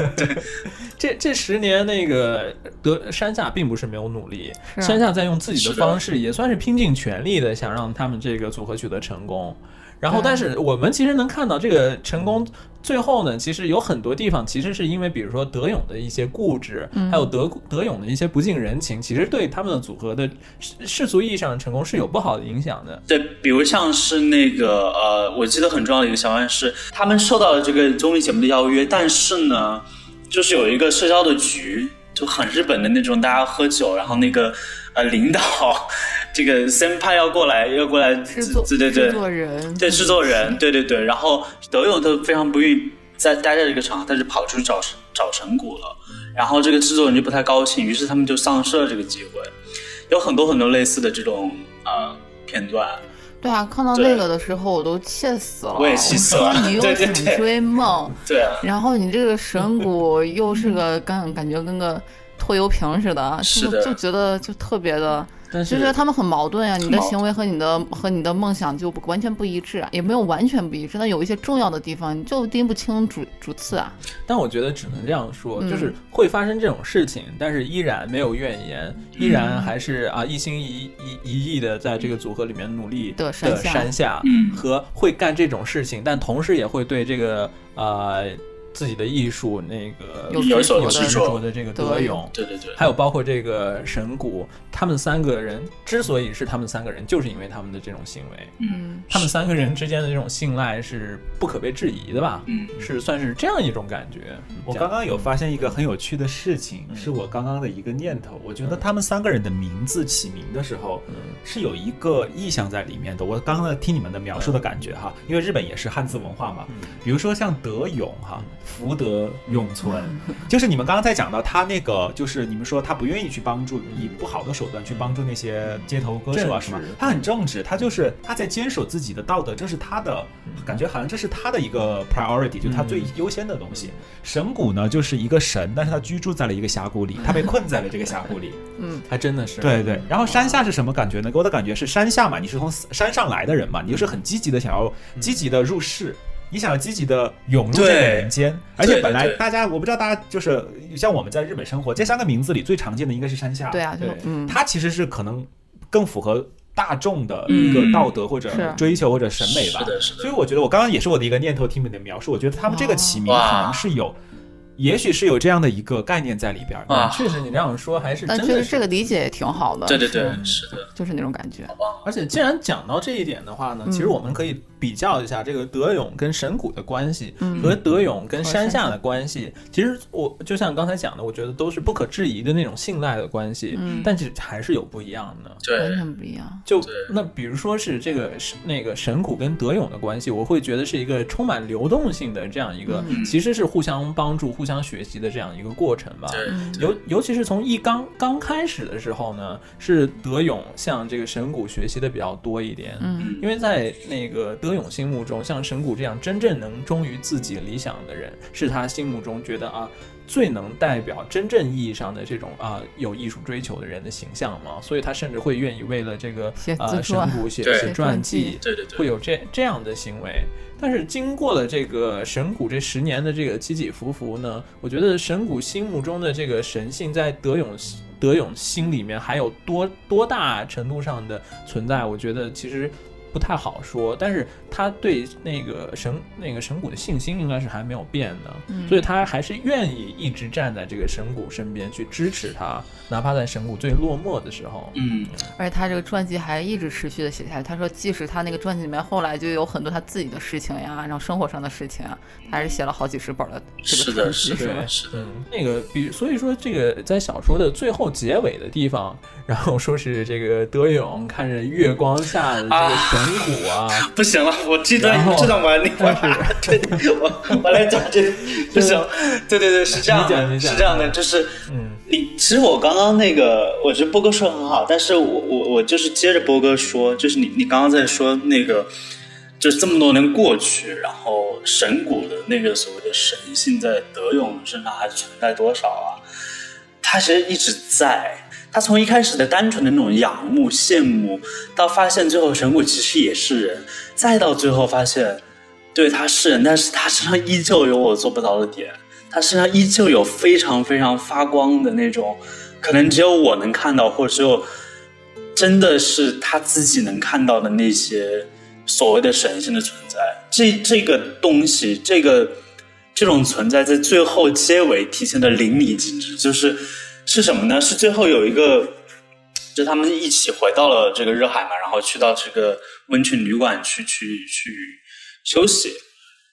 Speaker 3: 这这十年，那个德山下并不是没有努力，
Speaker 4: 啊
Speaker 3: 山下在用自己的方式，也算是拼尽全力的想让他们这个组合取得成功。然后，但是我们其实能看到这个成功最后呢，其实有很多地方其实是因为，比如说德勇的一些固执，还有德德勇的一些不近人情，其实对他们的组合的世世俗意义上的成功是有不好的影响的。
Speaker 2: 对，比如像是那个呃，我记得很重要的一个小案是，他们受到了这个综艺节目的邀约，但是呢，就是有一个社交的局，就很日本的那种，大家喝酒，然后那个呃领导这个 senpai 要过来，要过来，
Speaker 4: 制作
Speaker 2: 对对对。
Speaker 4: 制，作人。
Speaker 2: 对制作人，对 对对，然后德勇都非常不愿意在待在这个场合，他就跑出去找找神谷了，然后这个制作人就不太高兴，于是他们就丧失了这个机会，有很多很多类似的这种呃片段。
Speaker 4: 对啊，看到那个的时候我都气死了。
Speaker 2: 我也气死了。
Speaker 4: 你 又
Speaker 2: 对对对。
Speaker 4: 想追梦，
Speaker 2: 对啊，
Speaker 4: 然后你这个神谷又是个感感觉跟个拖油瓶似的，就
Speaker 2: 是的。
Speaker 4: 就觉得就特别的，
Speaker 3: 但
Speaker 4: 就是觉得他们很矛盾呀、你的行为和你的和你的梦想就不完全不一致啊，也没有完全不一致，但有一些重要的地方你就拎不清主主次啊。
Speaker 3: 但我觉得只能这样说，
Speaker 4: 嗯。
Speaker 3: 就是会发生这种事情，但是依然没有怨言，依然还是啊一心一一一意的在这个组合里面努力
Speaker 4: 的山下。
Speaker 3: 山下，
Speaker 2: 嗯。
Speaker 3: 和会干这种事情，但同时也会对这个呃自己的艺术那个
Speaker 4: 有
Speaker 2: 有所
Speaker 3: 有执
Speaker 2: 执着
Speaker 3: 着的这个德
Speaker 4: 对
Speaker 3: 勇。
Speaker 2: 对对对，
Speaker 3: 还有包括这个神谷，他们三个人之所以是他们三个人，就是因为他们的这种行为，
Speaker 4: 嗯，
Speaker 3: 他们三个人之间的这种信赖是不可被质疑的吧？
Speaker 2: 嗯
Speaker 3: 是算是这样一种感觉。
Speaker 5: 我刚刚有发现一个很有趣的事情，
Speaker 3: 嗯
Speaker 5: 是我刚刚的一个念头。我觉得他们三个人的名字起名的时候，是有一个意向在里面的。我刚刚听你们的描述的感觉哈，因为日本也是汉字文化嘛，比如说像德勇哈，福德永存，就是你们刚刚在讲到他那个，就是你们说他不愿意去帮助，以不好的手段去帮助那些街头歌手啊，
Speaker 3: 正直
Speaker 5: 是吗？他很正直，他就是他在坚守自己的道德，这是他的感觉，好像这是他的一个 priority，就是他最优先的东西。神谷呢，就是一个神，但是他居住在了一个峡谷里，他被困在了这个峡谷里。
Speaker 3: 嗯还真的是
Speaker 5: 对对，然后山下是什么感觉呢？给我的感觉是山下嘛，你是从山上来的人嘛，你就是很积极的想要积极的入世。你想要积极的涌入这个
Speaker 2: 对
Speaker 5: 人间，而且本来大家我不知道大家就是像我们在日本生活，这三个名字里最常见的应该是山下，
Speaker 4: 对啊，
Speaker 3: 对
Speaker 4: 嗯，
Speaker 5: 它其实是可能更符合大众的一个道德或者追求或者审美吧。
Speaker 2: 是的是的。
Speaker 5: 所以我觉得我刚刚也是我的一个念头，听你的描述，我觉得他们这个起名可能是有，也许是有这样的一个概念在里边儿。
Speaker 2: 啊
Speaker 3: 确实你这样说还是
Speaker 4: 但确实
Speaker 3: 真的是
Speaker 4: 这个理解也挺好的。
Speaker 2: 对对对，
Speaker 4: 是
Speaker 2: 是的，
Speaker 4: 就是那种感觉。
Speaker 3: 而且既然讲到这一点的话呢，
Speaker 4: 嗯
Speaker 3: 其实我们可以比较一下这个德勇跟神谷的关系，
Speaker 4: 嗯
Speaker 3: 和德勇跟山下的关系。其实我就像刚才讲的，我觉得都是不可质疑的那种信赖的关系，
Speaker 4: 嗯
Speaker 3: 但是还是有不一样的。
Speaker 2: 对完，
Speaker 4: 全不一样。
Speaker 3: 就那比如说是这个是那个神谷跟德勇的关系，我会觉得是一个充满流动性的这样一个，
Speaker 2: 嗯
Speaker 3: 其实是互相帮助、互相学习的这样一个过程吧。尤尤其是从一刚刚开始的时候呢，是德勇向这个神谷学习的比较多一点。
Speaker 4: 嗯
Speaker 3: 因为在那个德勇心目中，像神谷这样真正能忠于自己理想的人，是他心目中觉得啊最能代表真正意义上的这种啊有艺术追求的人的形象嘛。所以他甚至会愿意为了这个
Speaker 4: 写
Speaker 3: 呃神谷写写传记，
Speaker 2: 对对对，
Speaker 3: 会有这这样的行为。但是经过了这个神谷这十年的这个起起伏伏呢，我觉得神谷心目中的这个神性在德勇德勇心里面还有多多大程度上的存在，我觉得其实不太好说。但是他对那个神那个神谷的信心应该是还没有变的，
Speaker 4: 嗯
Speaker 3: 所以他还是愿意一直站在这个神谷身边去支持他，哪怕在神谷最落寞的时候。
Speaker 2: 嗯，
Speaker 4: 而且他这个传记还一直持续的写下去。他说，即使他那个传记里面后来就有很多他自己的事情呀，然后生活上的事情啊，他还是写了好几十本的这
Speaker 2: 是的，是的，
Speaker 4: 是吧？
Speaker 2: 是的，
Speaker 3: 嗯，那个比所以说这个在小说的最后结尾的地方，然后说是这个德勇看着月光下的这个神骨啊，
Speaker 2: 不行了，我这段这段完你 我 对，我我来讲这个不行，对对对，是这样的，是这样的，就是
Speaker 3: 嗯，
Speaker 2: 你其实我刚刚那个，我觉得波哥说的很好，但是我我我就是接着波哥说，就是你你刚刚在说那个，就是这么多年过去，然后神谷的那个所谓的神性在德勇身上还存在多少啊？他其实一直在。他从一开始的单纯的那种仰慕、羡慕，到发现最后神谷其实也是人，再到最后发现，对他是人，但是他身上依旧有我做不到的点，他身上依旧有非常非常发光的那种，可能只有我能看到，或者只有真的是他自己能看到的那些所谓的神性的存在。这这个东西，这个这种存在，在最后结尾体现的淋漓尽致，就是是什么呢？是最后有一个。就他们一起回到了这个热海嘛，然后去到这个温泉旅馆去去去休息。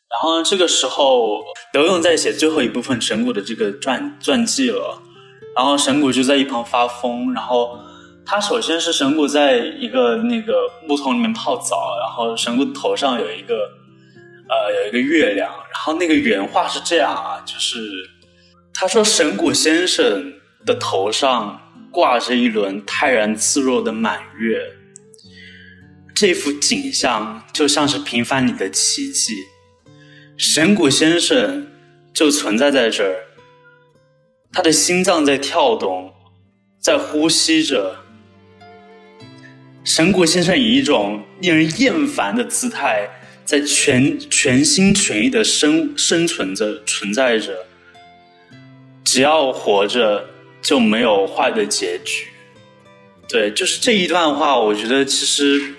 Speaker 2: 然后这个时候，德勇在写最后一部分神谷的这个传传记了。然后神谷就在一旁发疯。然后他首先是神谷在一个那个木桶里面泡澡，然后神谷头上有一个呃有一个月亮。然后那个原话是这样啊，就是他说神谷先生的头上。挂着一轮泰然自若的满月，这幅景象就像是平凡里的奇迹。神谷先生就存在在这儿，他的心脏在跳动，在呼吸着。神谷先生以一种令人厌烦的姿态，在全全心全意的生生存着，存在着。只要活着。就没有坏的结局，对，就是这一段话，我觉得其实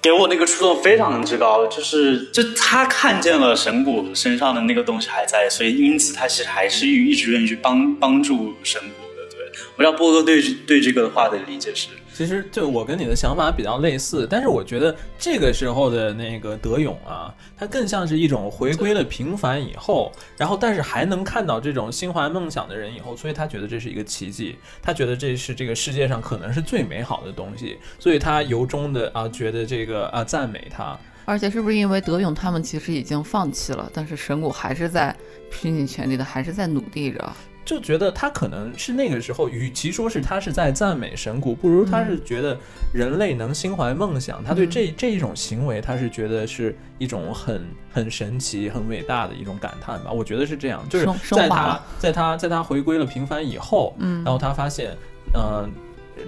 Speaker 2: 给我那个触动非常之高，就是就他看见了神谷身上的那个东西还在，所以因此他其实还是一直愿意去帮帮助神谷的。对，我不知道波哥对对这个话的理解是。
Speaker 3: 其实就我跟你的想法比较类似，但是我觉得这个时候的那个德勇啊，他更像是一种回归了平凡以后，然后但是还能看到这种心怀梦想的人以后，所以他觉得这是一个奇迹，他觉得这是这个世界上可能是最美好的东西，所以他由衷的啊觉得这个啊赞美他。
Speaker 4: 而且是不是因为德勇他们其实已经放弃了，但是神谷还是在拼尽全力的，还是在努力着。
Speaker 3: 就觉得他可能是那个时候，与其说是他是在赞美神谷，不如他是觉得人类能心怀梦想。他对这这一种行为，他是觉得是一种很很神奇、很伟大的一种感叹吧。我觉得是这样，就是在他在他在他回归了平凡以后，
Speaker 4: 嗯，
Speaker 3: 然后他发现，嗯，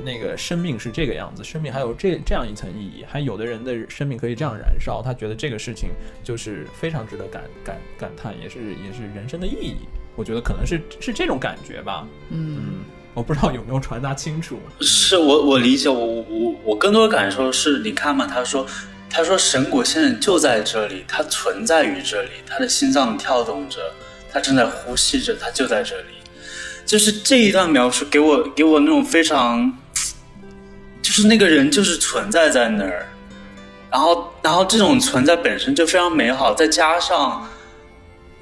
Speaker 3: 那个生命是这个样子，生命还有这这样一层意义，还有的人的生命可以这样燃烧。他觉得这个事情就是非常值得感感感叹，也是也是人生的意义。我觉得可能是是这种感觉吧，
Speaker 4: 嗯，
Speaker 3: 我不知道有没有传达清楚。
Speaker 2: 是我我理解，我我我更多的感受是，你看嘛，他说他说神谷先生就在这里，他存在于这里，他的心脏跳动着，他正在呼吸着，他就在这里。就是这一段描述给我给我那种非常，就是那个人就是存在在那儿，然后然后这种存在本身就非常美好，再加上。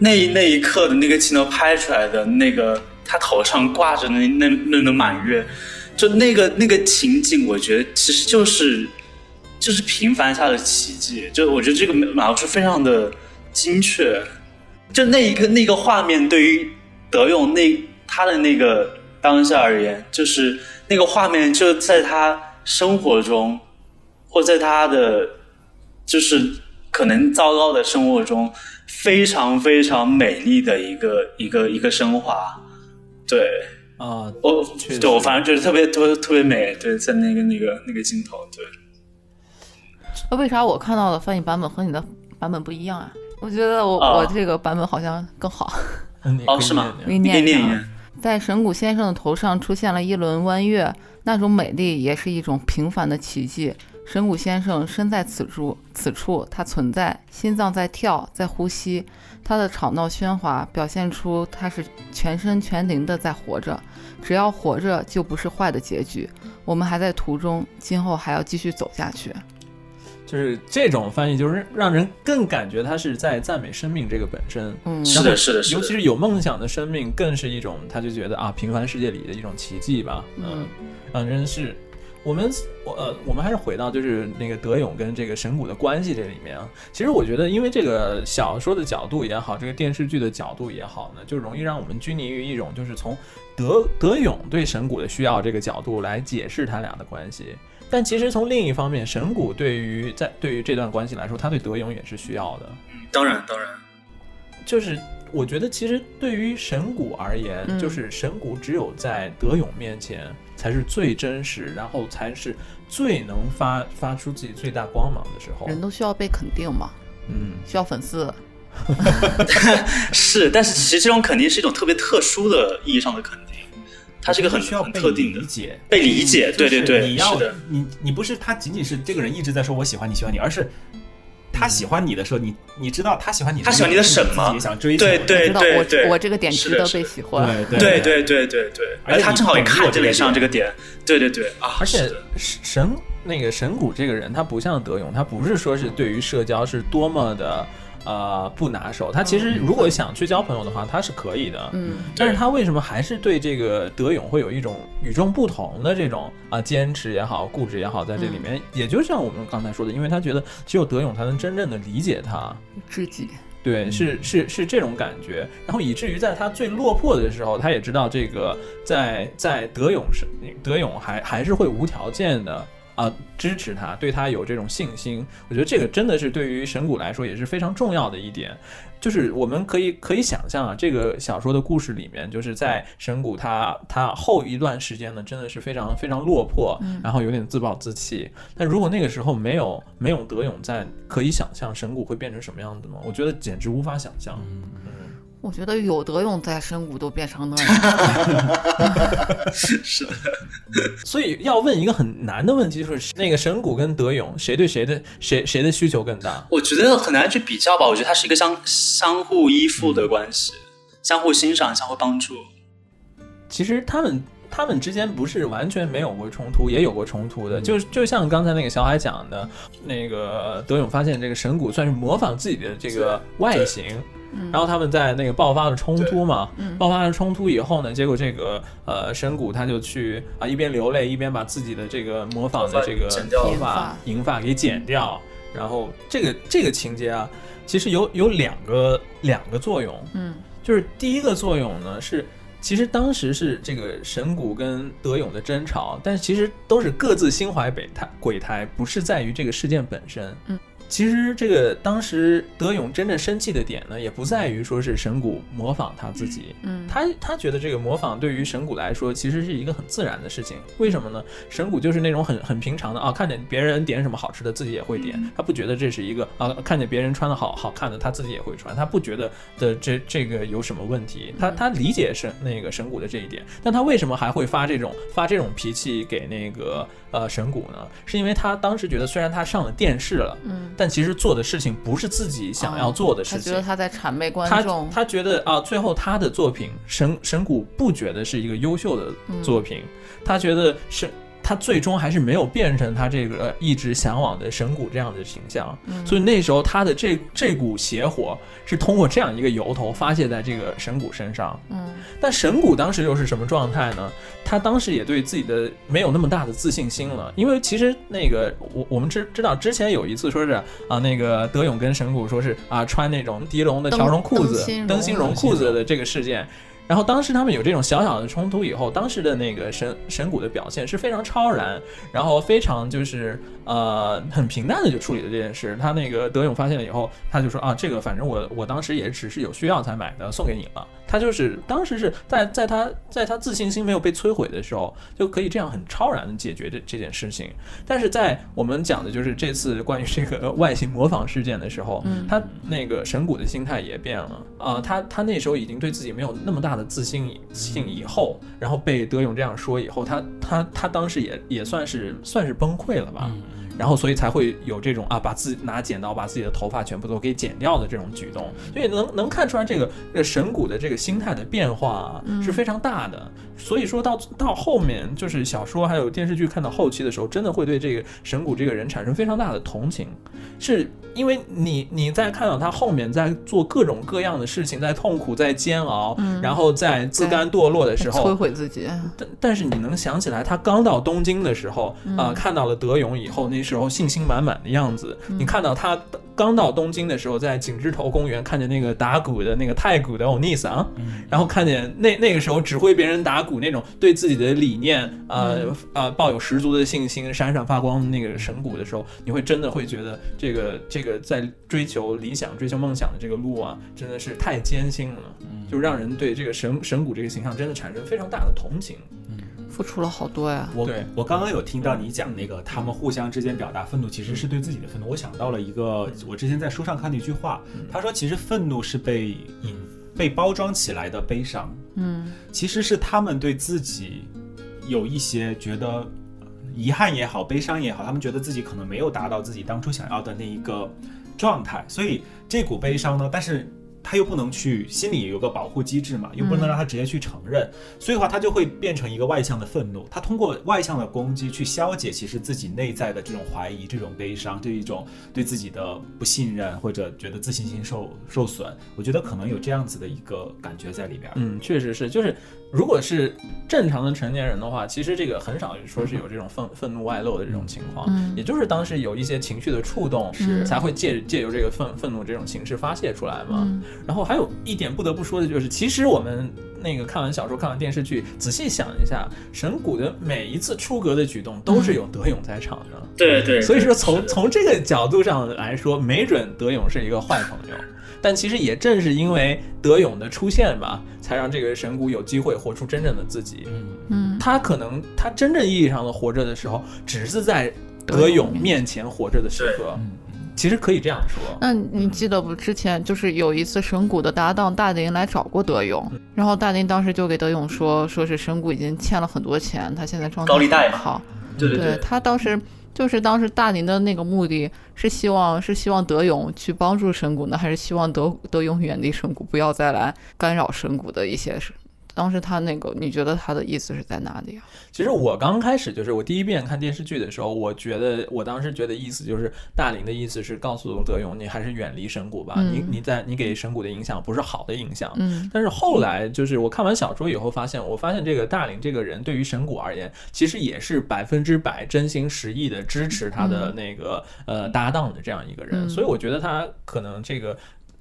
Speaker 2: 那那一刻的那个镜头拍出来的那个，他头上挂着那那那轮满月，就那个那个情景，我觉得其实就是就是平凡下的奇迹。就我觉得这个描述非常的精确。就那一个那个画面，对于德勇那他的那个当下而言，就是那个画面就在他生活中，或在他的就是可能糟糕的生活中。非常非常美丽的一个一个一个升华，对
Speaker 3: 啊，
Speaker 2: 我对我反正觉得特别特别特别美，对，在那个那个那个镜头，对。
Speaker 4: 那为啥我看到的翻译版本和你的版本不一样啊？我觉得我、
Speaker 2: 啊
Speaker 4: 我这个版本好像更好。
Speaker 2: 哦，是吗？
Speaker 4: 念
Speaker 2: 念。
Speaker 4: 在神谷先生的头上出现了一轮弯月，那种美丽也是一种平凡的奇迹。神谷先生身在此处，此处他存在，心脏在跳，在呼吸。他的吵闹喧哗表现出他是全身全灵的在活着。只要活着，就不是坏的结局。我们还在途中，今后还要继续走下去。
Speaker 3: 就是这种翻译，就是让人更感觉他是在赞美生命这个本身。
Speaker 4: 嗯，
Speaker 2: 是的，是的，是的。
Speaker 3: 尤其是有梦想的生命，更是一种他就觉得啊，平凡世界里的一种奇迹吧。
Speaker 4: 嗯，
Speaker 3: 让人是我们我呃，我们还是回到就是那个德勇跟这个神谷的关系这里面啊。其实我觉得，因为这个小说的角度也好，这个电视剧的角度也好呢，就容易让我们拘泥于一种就是从德德勇对神谷的需要这个角度来解释他俩的关系。但其实从另一方面，神谷对于在对于这段关系来说，他对德勇也是需要的。
Speaker 2: 当然当然，
Speaker 3: 就是我觉得，其实对于神谷而言，
Speaker 4: 嗯
Speaker 3: 就是神谷只有在德勇面前才是最真实，然后才是最能发发出自己最大光芒的时候。
Speaker 4: 人都需要被肯定嘛，
Speaker 3: 嗯，
Speaker 4: 需要粉丝。
Speaker 2: 是，但是其实这种肯定是一种特别特殊的意义上的肯定，它是一个很很
Speaker 5: 需要被
Speaker 2: 特定的
Speaker 5: 理解。
Speaker 2: 被理解，对对对，
Speaker 5: 你要
Speaker 2: 的，
Speaker 5: 你你不是他仅仅是这个人一直在说我喜欢你喜欢你，而是他喜欢你的时候，你你知道他喜欢你，
Speaker 2: 他喜欢你的什么？
Speaker 5: 自己也想追求的，
Speaker 2: 对对
Speaker 4: 知道我
Speaker 2: 对对，
Speaker 4: 我这个点值得被喜欢。
Speaker 5: 对
Speaker 2: 对对对对对，
Speaker 5: 而且
Speaker 2: 他正好也
Speaker 5: 看我这个
Speaker 2: 看见了上这个点，对对对。啊，
Speaker 3: 而且神那个神谷这个人，他不像德勇，他不是说是对于社交是多么的呃不拿手。他其实如果想去交朋友的话，他是可以的。
Speaker 4: 嗯，
Speaker 3: 但是他为什么还是对这个德勇会有一种与众不同的这种啊、坚持也好、固执也好，在这里面，也就像我们刚才说的，因为他觉得只有德勇才能真正的理解他，
Speaker 4: 知己。
Speaker 3: 对，是是是这种感觉，然后以至于在他最落魄的时候，他也知道这个在在德勇是德勇还还是会无条件的啊、支持他，对他有这种信心。我觉得这个真的是对于神谷来说也是非常重要的一点，就是我们可以可以想象啊，这个小说的故事里面，就是在神谷他他后一段时间呢，真的是非常非常落魄，然后有点自暴自弃。但如果那个时候没有没有德勇在，可以想象神谷会变成什么样子吗？我觉得简直无法想象。
Speaker 4: 我觉得有德勇在深谷都变成那样，
Speaker 2: 是的，
Speaker 3: 所以要问一个很难的问题，就是那个神谷跟德勇，谁对谁的谁谁的需求更大？
Speaker 2: 我觉得很难去比较吧，我觉得它是一个相相互依附的关系，相互欣赏、相互帮助。
Speaker 3: 其实他们他们之间不是完全没有过冲突，也有过冲突的。就就像刚才那个小海讲的，那个德勇发现这个神谷算是模仿自己的这个外形。然后他们在那个爆发了冲突嘛，爆发了冲突以后呢，结果这个呃神谷他就去啊一边流泪一边把自己的这个模仿的这个头发
Speaker 4: 银发。
Speaker 3: 银发给剪掉，然后这个这个情节啊，其实有有两个两个作用，
Speaker 4: 嗯，
Speaker 3: 就是第一个作用呢是，其实当时是这个神谷跟德勇的争吵，但是其实都是各自心怀北胎鬼胎，不是在于这个事件本身。
Speaker 4: 嗯。
Speaker 3: 其实这个当时德勇真正生气的点呢，也不在于说是神谷模仿他自己，
Speaker 4: 嗯。
Speaker 3: 他他觉得这个模仿对于神谷来说其实是一个很自然的事情。为什么呢？神谷就是那种很很平常的啊，看见别人点什么好吃的，自己也会点，他不觉得这是一个啊，看见别人穿的好好看的，他自己也会穿，他不觉得的这这个有什么问题，他他理解神那个神谷的这一点，但他为什么还会发这种发这种脾气给那个呃神谷呢？是因为他当时觉得虽然他上了电视了，
Speaker 4: 嗯，
Speaker 3: 但其实做的事情不是自己想要做的事情。
Speaker 4: 他觉得他在谄媚观
Speaker 3: 他
Speaker 4: 众，
Speaker 3: 他觉得啊，最后他的作品神神谷不觉得是一个优秀的作品，他觉得是。他最终还是没有变成他这个一直向往的神谷这样的形象，所以那时候他的这这股邪火是通过这样一个由头发泄在这个神谷身上。
Speaker 4: 嗯
Speaker 3: 但神谷当时又是什么状态呢？他当时也对自己的没有那么大的自信心了，因为其实那个我我们知知道之前有一次说是啊，那个德勇跟神谷说是啊穿那种狄龙的条绒裤子、
Speaker 4: 灯芯绒
Speaker 3: 灯芯绒裤子的这个事件。然后当时他们有这种小小的冲突以后，当时的那个神神谷的表现是非常超然，然后非常就是呃很平淡的就处理了这件事。他那个德勇发现了以后，他就说啊，这个反正我我当时也只是有需要才买的，送给你了。他就是当时是在在他在他自信心没有被摧毁的时候，就可以这样很超然的解决这这件事情。但是在我们讲的就是这次关于这个外形模仿事件的时候，
Speaker 4: 嗯
Speaker 3: 他那个神谷的心态也变了啊、他他那时候已经对自己没有那么大的自信以信以后，然后被德勇这样说以后，他他他当时也也算是算是崩溃了吧。然后所以才会有这种啊，把自己拿剪刀把自己的头发全部都给剪掉的这种举动，所以能能看出来这个这个神谷的这个心态的变化是非常大的。所以说到到后面，就是小说还有电视剧看到后期的时候，真的会对这个神谷这个人产生非常大的同情，是因为你你在看到他后面在做各种各样的事情，在痛苦，在煎熬，然后在自甘堕落的时候，
Speaker 4: 摧毁自己。
Speaker 3: 但但是你能想起来，他刚到东京的时候，啊、看到了德勇以后，那时候信心满满的样子。你看到他刚到东京的时候，在景之头公园看见那个打鼓的那个太鼓的欧尼桑，然后看见那那个时候指挥别人打鼓那种对自己的理念，呃、呃抱有十足的信心，闪闪发光的那个神鼓的时候，你会真的会觉得这个这个在追求理想、追求梦想的这个路啊，真的是太艰辛了，就让人对这个神神谷这个形象真的产生非常大的同情。
Speaker 4: 付出了好多呀。
Speaker 5: 我
Speaker 3: 对
Speaker 5: 我刚刚有听到你讲那个他们互相之间表达愤怒，其实是对自己的愤怒。我想到了一个我之前在书上看的一句话，他说其实愤怒是被引被包装起来的悲伤，
Speaker 4: 嗯
Speaker 5: 其实是他们对自己有一些觉得呃遗憾也好，悲伤也好，他们觉得自己可能没有达到自己当初想要的那一个状态，所以这股悲伤呢，但是。他又不能去心里有个保护机制嘛，又不能让他直接去承认，所以的话他就会变成一个外向的愤怒。他通过外向的攻击去消解其实自己内在的这种怀疑、这种悲伤、这一种对自己的不信任或者觉得自信心受受损。我觉得可能有这样子的一个感觉在里边。
Speaker 3: 嗯，确实是，就是如果是正常的成年人的话，其实这个很少说是有这种愤愤怒外露的这种情况，
Speaker 4: 嗯。
Speaker 3: 也就是当时有一些情绪的触动，
Speaker 4: 是。
Speaker 3: 才会借借由这个愤愤怒这种形式发泄出来嘛。
Speaker 4: 嗯。
Speaker 3: 然后还有一点不得不说的就是，其实我们那个看完小说、看完电视剧，仔细想一下，神谷的每一次出格的举动都是有德勇在场的。
Speaker 2: 对对，
Speaker 3: 所以说从从这个角度上来说，没准德勇是一个坏朋友，但其实也正是因为德勇的出现吧，才让这个神谷有机会活出真正的自己。
Speaker 5: 嗯，
Speaker 4: 嗯，
Speaker 3: 他可能他真正意义上的活着的时候，只是在德勇面前活着的时刻。其实可以这样说，
Speaker 4: 那你记得不？之前就是有一次神谷的搭档大林来找过德勇，然后大林当时就给德勇说，说是神谷已经欠了很多钱，他现在状态
Speaker 2: 高利贷嘛
Speaker 4: 很好。
Speaker 2: 对对
Speaker 4: 对他当时就是当时大林的那个目的是希望是希望德勇去帮助神谷呢，还是希望德德勇远离神谷，不要再来干扰神谷的一些事？当时他那个，你觉得他的意思是在哪里啊？
Speaker 3: 其实我刚开始就是我第一遍看电视剧的时候，我觉得我当时觉得意思就是大林的意思是告诉德勇，你还是远离神谷吧，
Speaker 4: 嗯
Speaker 3: 你你在你给神谷的影响不是好的影响。
Speaker 4: 嗯
Speaker 3: 但是后来就是我看完小说以后发现，我发现这个大林这个人对于神谷而言，其实也是百分之百真心实意的支持他的那个、呃搭档的这样一个人，
Speaker 4: 嗯
Speaker 3: 所以我觉得他可能这个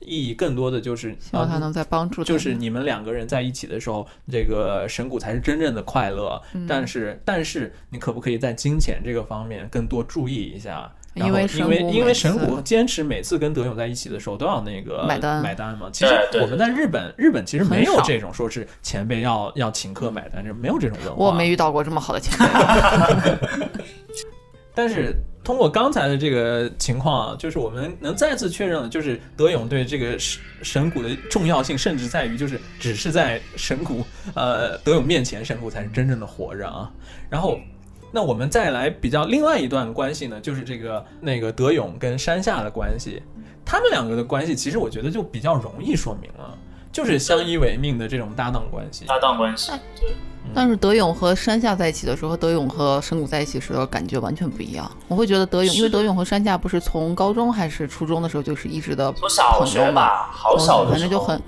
Speaker 3: 意义更多的就是
Speaker 4: 希望他能再帮助他
Speaker 3: 就是你们两个人在一起的时候，这个神谷才是真正的快乐。
Speaker 4: 嗯
Speaker 3: 但是，但是你可不可以在金钱这个方面更多注意一下？
Speaker 4: 因为
Speaker 3: 因
Speaker 4: 神谷
Speaker 3: 为因为神谷坚持每次跟德勇在一起的时候都要那个
Speaker 4: 买单
Speaker 3: 买单嘛。其实我们在日本，日本其实没有这种说是前辈要要请客买单，这没有这种文化。
Speaker 4: 我没遇到过这么好的前辈。
Speaker 3: 但是通过刚才的这个情况啊，就是我们能再次确认了，就是德勇对这个神神谷的重要性，甚至在于就是只是在神谷呃德勇面前，神谷才是真正的活着啊。然后，那我们再来比较另外一段关系呢，就是这个那个德勇跟山下的关系，他们两个的关系，其实我觉得就比较容易说明了，就是相依为命的这种搭档关系。
Speaker 2: 搭档关系，对，
Speaker 4: 但是德勇和山下在一起的时候，和德勇和神谷在一起时候感觉完全不一样。我会觉得德勇，因为德勇和山下不是从高中还是初中的时候就是一直的
Speaker 2: 从小
Speaker 4: 朋友嘛，
Speaker 2: 学吧，好小的
Speaker 4: 反正就很，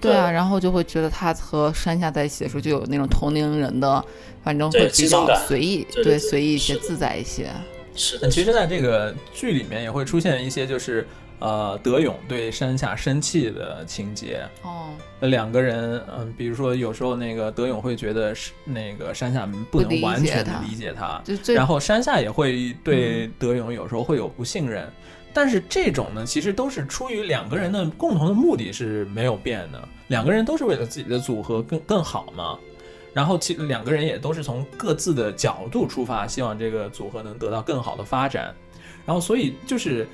Speaker 4: 对啊，然后就会觉得他和山下在一起的时候就有那种同龄人的，反正会比较随意，
Speaker 2: 对对对
Speaker 4: 随意一些，自在一些。
Speaker 2: 是的，
Speaker 3: 其实，在这个剧里面也会出现一些，就是呃，德勇对山下生气的情节。
Speaker 4: 哦，
Speaker 3: 呃两个人，嗯，比如说有时候那个德勇会觉得是那个山下不能完全的
Speaker 4: 解他
Speaker 3: 理解他，然后山下也会对
Speaker 4: 嗯
Speaker 3: 德勇有时候会有不信任。但是这种呢，其实都是出于两个人的共同的目的是没有变的，两个人都是为了自己的组合更更好嘛。然后其两个人也都是从各自的角度出发，希望这个组合能得到更好的发展。然后所以就是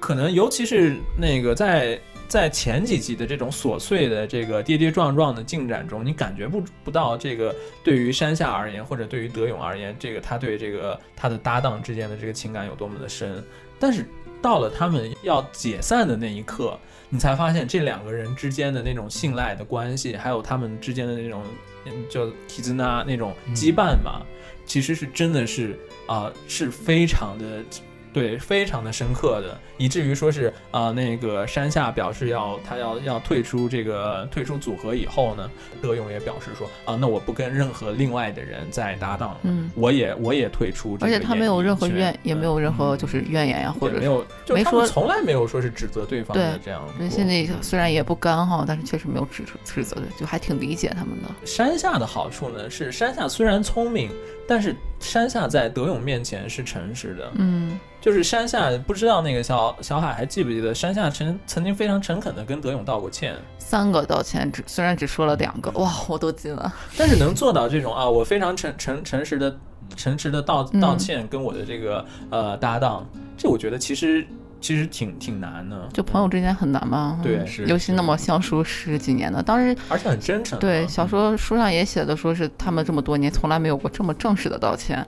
Speaker 3: 可能尤其是那个在在前几集的这种琐碎的这个跌跌撞撞的进展中，你感觉不不到这个对于山下而言，或者对于德勇而言，这个他对这个他的搭档之间的这个情感有多么的深。但是到了他们要解散的那一刻，你才发现这两个人之间的那种信赖的关系，还有他们之间的那种嗯就 kizuna 那种羁绊吧，其实是真的是啊、是非常的。对，非常的深刻的，以至于说是啊、呃那个山下表示要他要要退出这个退出组合以后呢，德勇也表示说啊，那我不跟任何另外的人再搭档了，
Speaker 4: 嗯，
Speaker 3: 我也我也退出这
Speaker 4: 而且他没有任何怨，也没
Speaker 3: 嗯
Speaker 4: 有任何就是怨言呀，或者
Speaker 3: 没有，就
Speaker 4: 没说
Speaker 3: 从来没有说是指责对方的这样过。
Speaker 4: 人心里虽然也不甘哈，但是确实没有指出指责，就还挺理解他们的。
Speaker 3: 山下的好处呢是山下虽然聪明，但是山下在德勇面前是诚实的。
Speaker 4: 嗯，
Speaker 3: 就是山下不知道那个小小海还记不记得，山下曾曾经非常诚恳的跟德勇道过歉，
Speaker 4: 三个道歉，只虽然只说了两个，哇，我都记了。
Speaker 3: 但是能做到这种啊，我非常诚诚诚实的诚实的道
Speaker 4: 嗯
Speaker 3: 道歉，跟我的这个呃搭档，这我觉得其实其实挺挺难的，
Speaker 4: 就朋友之间很难嘛，
Speaker 3: 对
Speaker 4: 嗯
Speaker 5: 是
Speaker 4: 尤其那么相熟十几年的，当时
Speaker 3: 而且很真诚啊。
Speaker 4: 对小说书上也写的，说是他们这么多年从来没有过这么正式的道歉。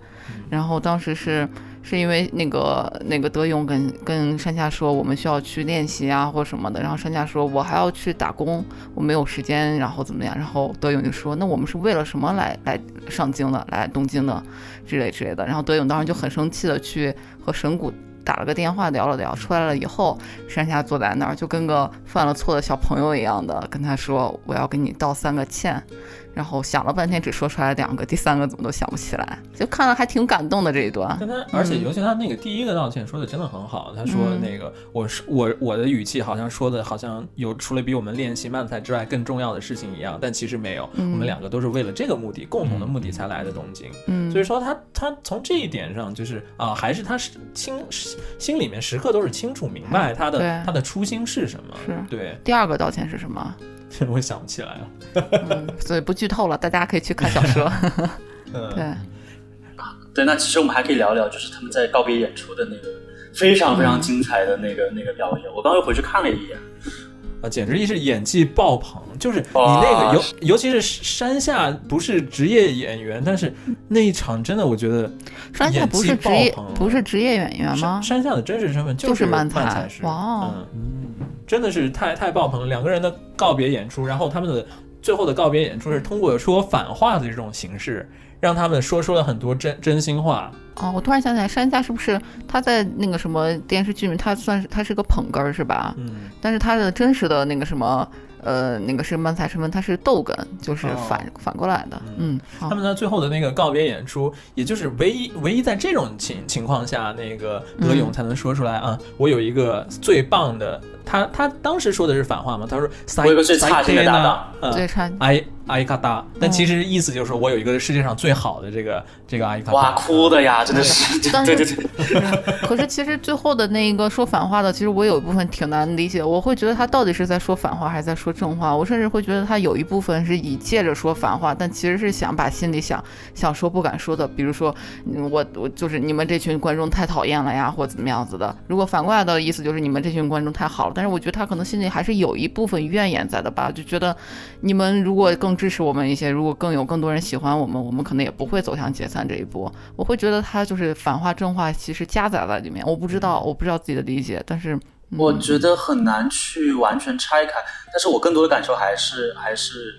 Speaker 4: 然后当时是是因为那个那个德勇跟跟山下说我们需要去练习啊或什么的，然后山下说我还要去打工，我没有时间，然后怎么样？然后德勇就说那我们是为了什么来来上京的，来东京的之类之类的。然后德勇当时就很生气的去和神谷。打了个电话聊了聊，出来了以后，山下坐在那儿就跟个犯了错的小朋友一样的跟他说：“我要跟你道三个歉。”然后想了半天，只说出来两个，第三个怎么都想不起来，就看了还挺感动的这一段。
Speaker 3: 但他，而且尤其他那个第一个道歉说的真的很好。他说
Speaker 4: 嗯
Speaker 3: 那个我是我我的语气好像说的好像有除了比我们练习慢才之外更重要的事情一样，但其实没有。
Speaker 4: 嗯
Speaker 3: 我们两个都是为了这个目的，共同的目的才来的东京。
Speaker 4: 嗯，
Speaker 3: 所以说他他从这一点上就是啊、还是他是清心里面时刻都是清楚明白他的
Speaker 4: 对
Speaker 3: 他的初心是什么。
Speaker 4: 是
Speaker 3: 对，
Speaker 4: 第二个道歉是什么？
Speaker 3: 我想不起来了。
Speaker 4: 嗯，所以不剧透了，大家可以去看小说。
Speaker 3: 嗯，
Speaker 4: 对，
Speaker 2: 对，那其实我们还可以聊聊，就是他们在告别演出的那个非常非常精彩的那个、那个表演。我刚刚又回去看了一眼，
Speaker 3: 啊，简直是演技爆棚！就是你那个尤尤其是山下不是职业演员，但是那一场真的我觉得
Speaker 4: 山下不是职业
Speaker 3: 爆棚
Speaker 4: 不是职业演员吗
Speaker 3: 山？下的真实身份
Speaker 4: 就是是漫
Speaker 3: 才
Speaker 4: 哇
Speaker 3: 真的是太太爆棚了。两个人的告别演出，然后他们的最后的告别演出是通过说反话的这种形式，让他们说出了很多真真心话。
Speaker 4: 哦，我突然想起来，山下是不是他在那个什么电视剧里面，他算是他是个捧哏儿是吧？
Speaker 3: 嗯，
Speaker 4: 但是他的真实的那个什么。呃，那个是漫才身份，他是逗哏，就是
Speaker 3: 哦
Speaker 4: 反、反过来的。嗯，好
Speaker 3: 他们在最后的那个告别演出，也就是唯一唯一在这种情情况下，那个德勇才能说出来、啊，我有一个最棒的。他他当时说的是反话嘛？他说
Speaker 2: 我有个最差劲的搭档
Speaker 3: 嗯
Speaker 4: 最差
Speaker 3: 埃埃卡达，但其实意思就是说我有一个世界上最好的这个这个埃卡达。
Speaker 2: 哇，哭的呀，真的是，
Speaker 4: 但
Speaker 2: 对
Speaker 4: 是
Speaker 2: 对对，
Speaker 4: 可是其实最后的那一个说反话的，其实我有一部分挺难理解，我会觉得他到底是在说反话还是在说正话？我甚至会觉得他有一部分是以借着说反话，但其实是想把心里想想说不敢说的，比如说嗯我我就是你们这群观众太讨厌了呀，或怎么样子的。如果反过来的意思就是你们这群观众太好了，但是我觉得他可能心里还是有一部分怨言在的吧，就觉得你们如果更支持我们一些，如果更有更多人喜欢我们，我们可能也不会走向解散这一步。我会觉得他就是反话正话，其实夹杂在里面。我不知道，我不知道自己的理解，但是、嗯、
Speaker 2: 我觉得很难去完全拆开，但是我更多的感受还是还是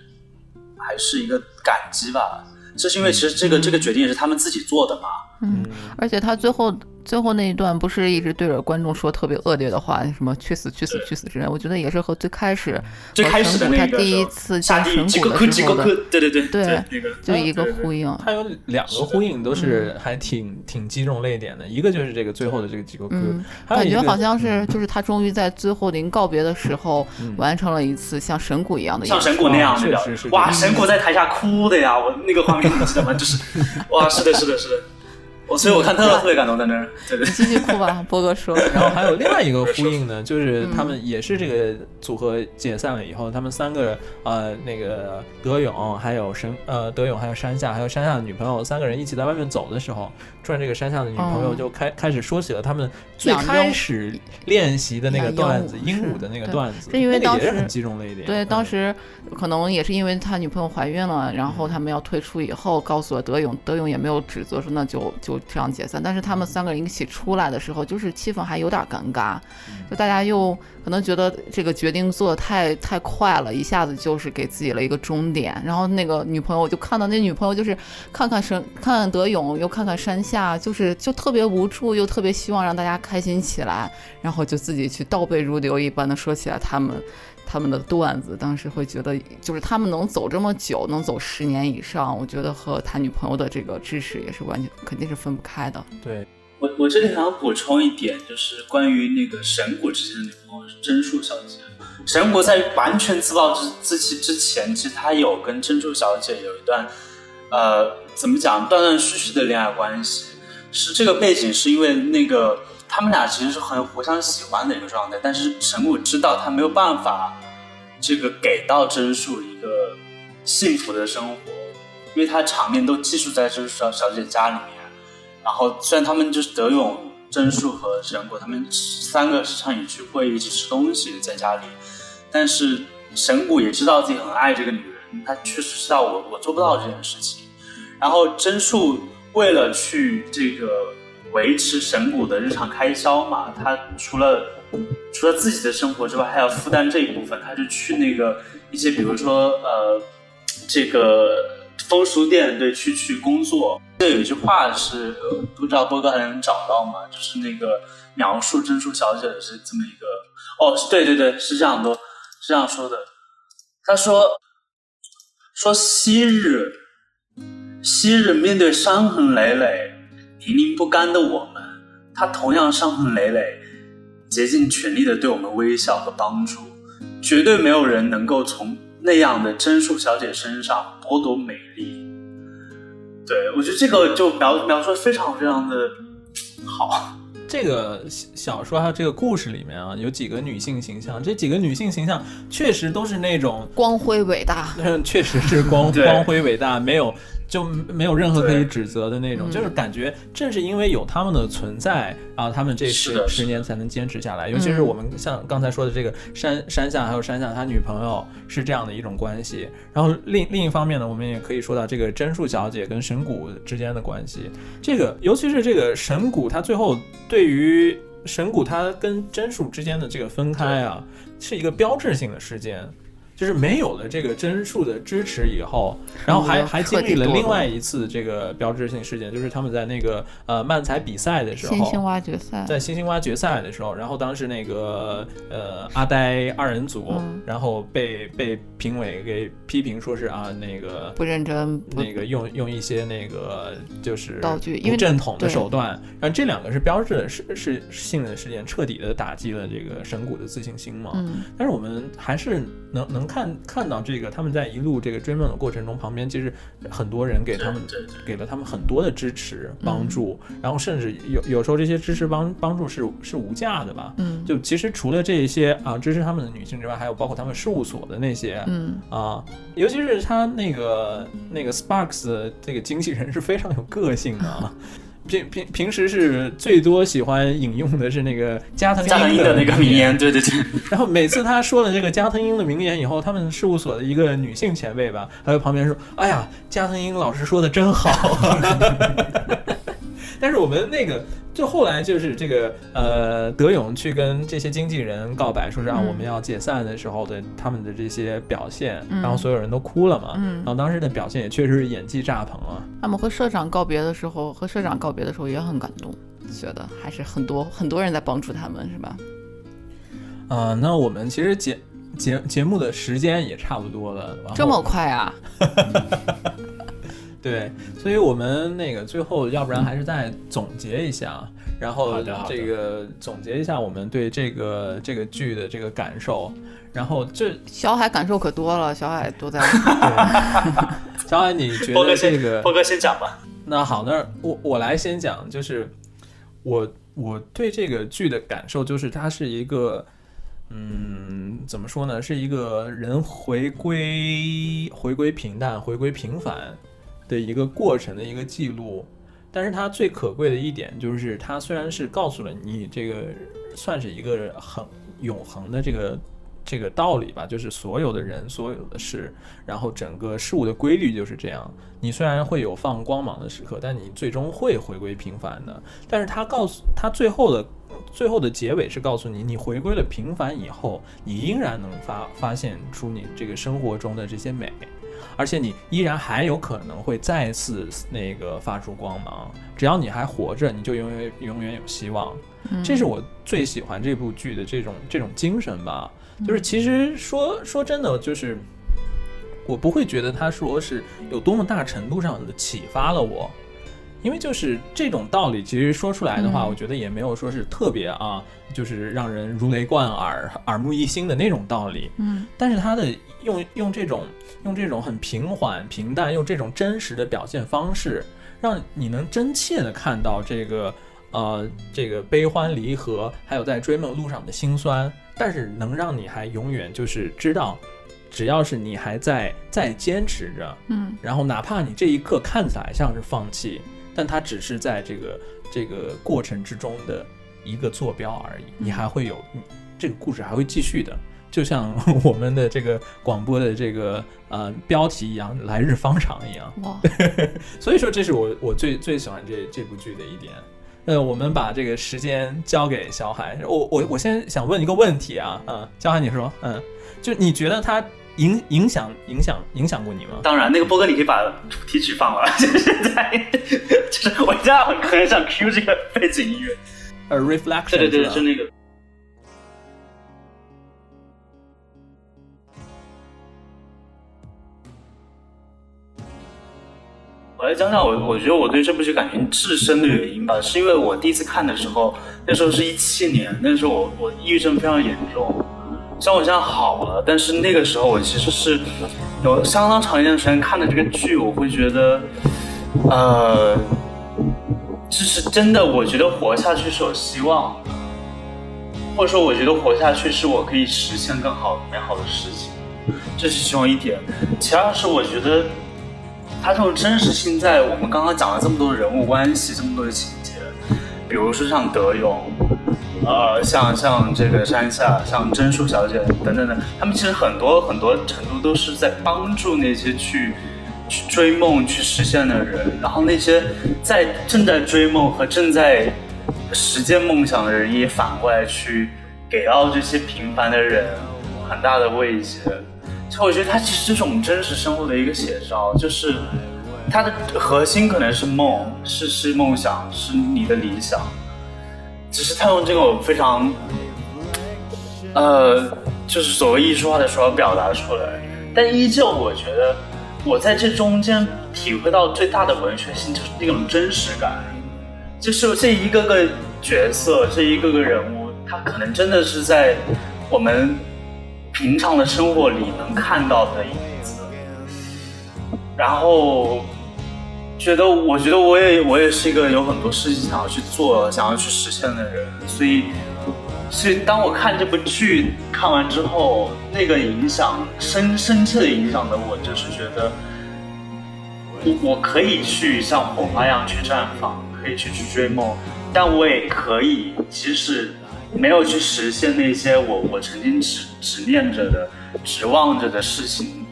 Speaker 2: 还是一个感激吧。这是因为其实这个、这个决定也是他们自己做的嘛。
Speaker 4: 嗯，而且他最后最后那一段不是一直对着观众说特别恶劣的话，什么去死去死去死之类，我觉得也是和最开始
Speaker 2: 最开始的那个
Speaker 4: 他第一次见
Speaker 2: 下
Speaker 4: 神谷的时候的，
Speaker 2: 对对对
Speaker 4: 对
Speaker 2: 那个
Speaker 4: 就一个呼应。
Speaker 3: 他有两个呼应，都是还挺挺击中泪点的。一个就是这个最后的这个几个歌
Speaker 4: 感觉好像是就是他终于在最后临告别的时候
Speaker 3: 嗯
Speaker 4: 完成了一次像神谷一样的。
Speaker 2: 像神谷那样的表
Speaker 3: 确实是
Speaker 2: 哇，神谷在台下哭的呀，我那个画面你记得吗？就是 哇，是的，是的，是的，我所以我看特特别感动在那儿，对对。
Speaker 4: 你继续哭吧，波哥说。
Speaker 3: 然后还有另外一个呼应呢，就是他
Speaker 4: 嗯
Speaker 3: 们也是这个组合解散了以后，他们三个呃那个德勇还有神呃德勇还有山下还有山下的女朋友三个人一起在外面走的时候，转这个山下的女朋友
Speaker 4: 嗯
Speaker 3: 就开、开始说起了他们最开始练习的那个段子，
Speaker 4: 鹦鹉
Speaker 3: 的那个段子，
Speaker 4: 是因为当时
Speaker 3: 那个也是很击中了一点。
Speaker 4: 对，当
Speaker 3: 嗯
Speaker 4: 时可能也是因为他女朋友怀孕了，然后他们要退出以后，告诉了德勇，德勇也没有指责说那就就这样解散。但是他们三个人一起出来的时候，就是气氛还有点尴尬，就大家又可能觉得这个决定做的太太快了，一下子就是给自己了一个终点。然后那个女朋友我就看到那女朋友就是看看神，看看德勇，又看看山下，就是就特别无助，又特别希望让大家开心起来，然后就自己去倒背如流一般的说起来他们。他们的段子，当时会觉得，就是他们能走这么久，能走十年以上，我觉得和谈女朋友的这个知识也是完全肯定是分不开的。
Speaker 3: 对，
Speaker 2: 我我这里还要补充一点，就是关于那个神谷之前的女朋友真树小姐。神谷在完全自暴自自弃之前，其实他有跟真树小姐有一段，呃，怎么讲，断断续续的恋爱关系。是这个背景，是因为那个他们俩其实是很互相喜欢的一个状态，但是神谷知道他没有办法，这个给到真树一个幸福的生活，因为他场面都寄宿在真树小小姐家里面。然后虽然他们就是德勇、真树和神谷，他们三个时常也聚会，一起吃东西在家里，但是神谷也知道自己很爱这个女人，他确实知道我我做不到这件事情。然后真树为了去这个维持神谷的日常开销嘛，他除了除了自己的生活之外，还要负担这一部分，他就去那个一些比如说呃这个风俗店对去去工作。这有一句话是不知道波哥还能找到吗？就是那个描述真树小姐的是这么一个哦，对对对，是这样的，是这样说的。他说说昔日昔日面对伤痕累累、泥泞不甘的我们，他同样伤痕累累，竭尽全力的对我们微笑和帮助。绝对没有人能够从那样的真树小姐身上剥夺美丽。对我觉得这个就描描述的非常非常的好。
Speaker 3: 这个小说还有这个故事里面啊，有几个女性形象，这几个女性形象确实都是那种，
Speaker 4: 光辉伟大，
Speaker 3: 嗯，确实是光
Speaker 2: 对
Speaker 3: 光辉伟大，没有就没有任何可以指责的那种，
Speaker 4: 嗯
Speaker 3: 就是感觉正是因为有他们的存在啊，他们这十十年才能坚持下来。尤其是我们像刚才说的这个山山下，还有山下他女朋友是这样的一种关系。然后另另一方面呢，我们也可以说到这个真树小姐跟神谷之间的关系。这个尤其是这个神谷，他最后对于神谷他跟真树之间的这个分开啊，是一个标志性的事件。就是没有了这个帧数的支持以后，然后还
Speaker 4: 嗯
Speaker 3: 还经历了另外一次这个标志性事件，就是他们在那个呃漫才比赛的时候，
Speaker 4: 星星挖掘赛，
Speaker 3: 在星星蛙决赛的时候，然后当时那个呃阿呆二人组，
Speaker 4: 嗯。
Speaker 3: 然后被被评委给批评说是啊那个
Speaker 4: 不认真，
Speaker 3: 那个用用一些那个就是
Speaker 4: 道具因为
Speaker 3: 不正统的手段，然后这两个是标志的是是性的事件，彻底的打击了这个神谷的自信心嘛。
Speaker 4: 嗯，
Speaker 3: 但是我们还是能能看看到这个他们在一路这个追梦的过程中，旁边其实很多人给他们给了他们很多的支持帮助，然后甚至有有时候这些支持帮帮助是是无价的吧。
Speaker 4: 嗯
Speaker 3: 就其实除了这些啊支持他们的女性之外，还有包括他们事务所的那些，
Speaker 4: 嗯
Speaker 3: 啊，尤其是他那个那个 Sparks 这个经纪人是非常有个性的啊。平平平时是最多喜欢引用的是那个加藤
Speaker 2: 加藤
Speaker 3: 鹰
Speaker 2: 鹰的那个名言，对对对，
Speaker 3: 然后每次他说了这个加藤鹰的名言以后，他们事务所的一个女性前辈吧，还在旁边说：“哎呀，加藤鹰老师说的真好。” 但是我们那个，就后来就是这个呃，德勇去跟这些经纪人告白，说是啊
Speaker 4: 嗯
Speaker 3: 我们要解散的时候的他们的这些表现，
Speaker 4: 嗯
Speaker 3: 然后所有人都哭了嘛。
Speaker 4: 嗯
Speaker 3: 然后当时的表现也确实是演技炸棚啊。
Speaker 4: 他们和社长告别的时候，和社长告别的时候也很感动，觉得还是很多很多人在帮助他们，是吧？
Speaker 3: 啊、那我们其实节节节目的时间也差不多了，
Speaker 4: 这么快啊？
Speaker 3: 对，所以我们那个最后，要不然还是再总结一下，然后这个总结一下我们对这个这个剧的这个感受，然后这
Speaker 4: 小海感受可多了，小海都在。
Speaker 3: 小海，你觉得这个
Speaker 2: 波哥先讲吧。
Speaker 3: 那好，那我我来先讲，就是我我对这个剧的感受，就是它是一个，嗯，怎么说呢，是一个人回归回归平淡、回归平凡的一个过程的一个记录。但是它最可贵的一点就是，它虽然是告诉了你这个算是一个很永恒的这个这个道理吧，就是所有的人、所有的事，然后整个事物的规律就是这样。你虽然会有放光芒的时刻，但你最终会回归平凡的。但是它告诉它最后的最后的结尾是告诉你，你回归了平凡以后，你依然能发发现出你这个生活中的这些美。而且你依然还有可能会再次那个发出光芒，只要你还活着，你就永远永远有希望。这是我最喜欢这部剧的这种这种精神吧。就是其实说说真的，就是我不会觉得他说是有多么大程度上的启发了我，因为就是这种道理，其实说出来的话，
Speaker 4: 嗯。
Speaker 3: 我觉得也没有说是特别啊，就是让人如雷贯耳、耳目一新的那种道理。
Speaker 4: 嗯。
Speaker 3: 但是他的用用这种用这种很平缓平淡，用这种真实的表现方式，让你能真切的看到这个呃这个悲欢离合，还有在追梦路上的辛酸，但是能让你还永远就是知道，只要是你还在在坚持着，
Speaker 4: 嗯。
Speaker 3: 然后哪怕你这一刻看起来像是放弃，但它只是在这个这个过程之中的一个坐标而已，你还会有嗯这个故事还会继续的。就像 我们的这个广播的这个呃标题一样，“来日方长”一样，
Speaker 4: 哇，
Speaker 3: 所以说这是我我最最喜欢这这部剧的一点。呃，我们把这个时间交给小海，我我我先想问一个问题啊，嗯，小海你说，嗯，就你觉得它影影响影响影响过你吗？
Speaker 2: 当然，那个波哥，你可以把主题曲放了。就是在，就是我现在很很想 Q 这个背景音乐。
Speaker 3: 呃，reflection，
Speaker 2: 对对对，
Speaker 3: 是
Speaker 2: 那个。我来讲讲我，我觉得我对这部剧感情至深的原因吧，是因为我第一次看的时候，那时候是一七年，那时候我我抑郁症非常严重，像我现在好了，但是那个时候我其实是有相当长一段时间看的这个剧，我会觉得，呃，就是真的，我觉得活下去是有希望的，或者说我觉得活下去是我可以实现更好美好的事情，这是其中一点。其二是我觉得它这种真实性在我们刚刚讲了这么多的人物关系，这么多的情节，比如说像德勇，呃，像像这个山下，像真树小姐等等等，他们其实很多很多程度都是在帮助那些去去追梦、去实现的人，然后那些在正在追梦和正在实践梦想的人，也反过来去给到这些平凡的人很大的慰藉。所以我觉得它其实这种真实生活的一个写照，就是它的核心可能是梦，是是梦想，是你的理想。只是他用这种非常，呃，就是所谓艺术化的手法表达出来，但依旧我觉得我在这中间体会到最大的文学性就是那种真实感，就是这一个个角色，这一个个人物，他可能真的是在我们平常的生活里能看到的影子，然后觉得，我觉得我也我也是一个有很多事情想要去做、想要去实现的人，所以，所以当我看这部剧看完之后，那个影响深深切的影响的我，就是觉得，我我可以去像火花一样去绽放，可以去去追梦，但我也可以，即使没有去实现那些我我曾经执执念着的、指望着的事情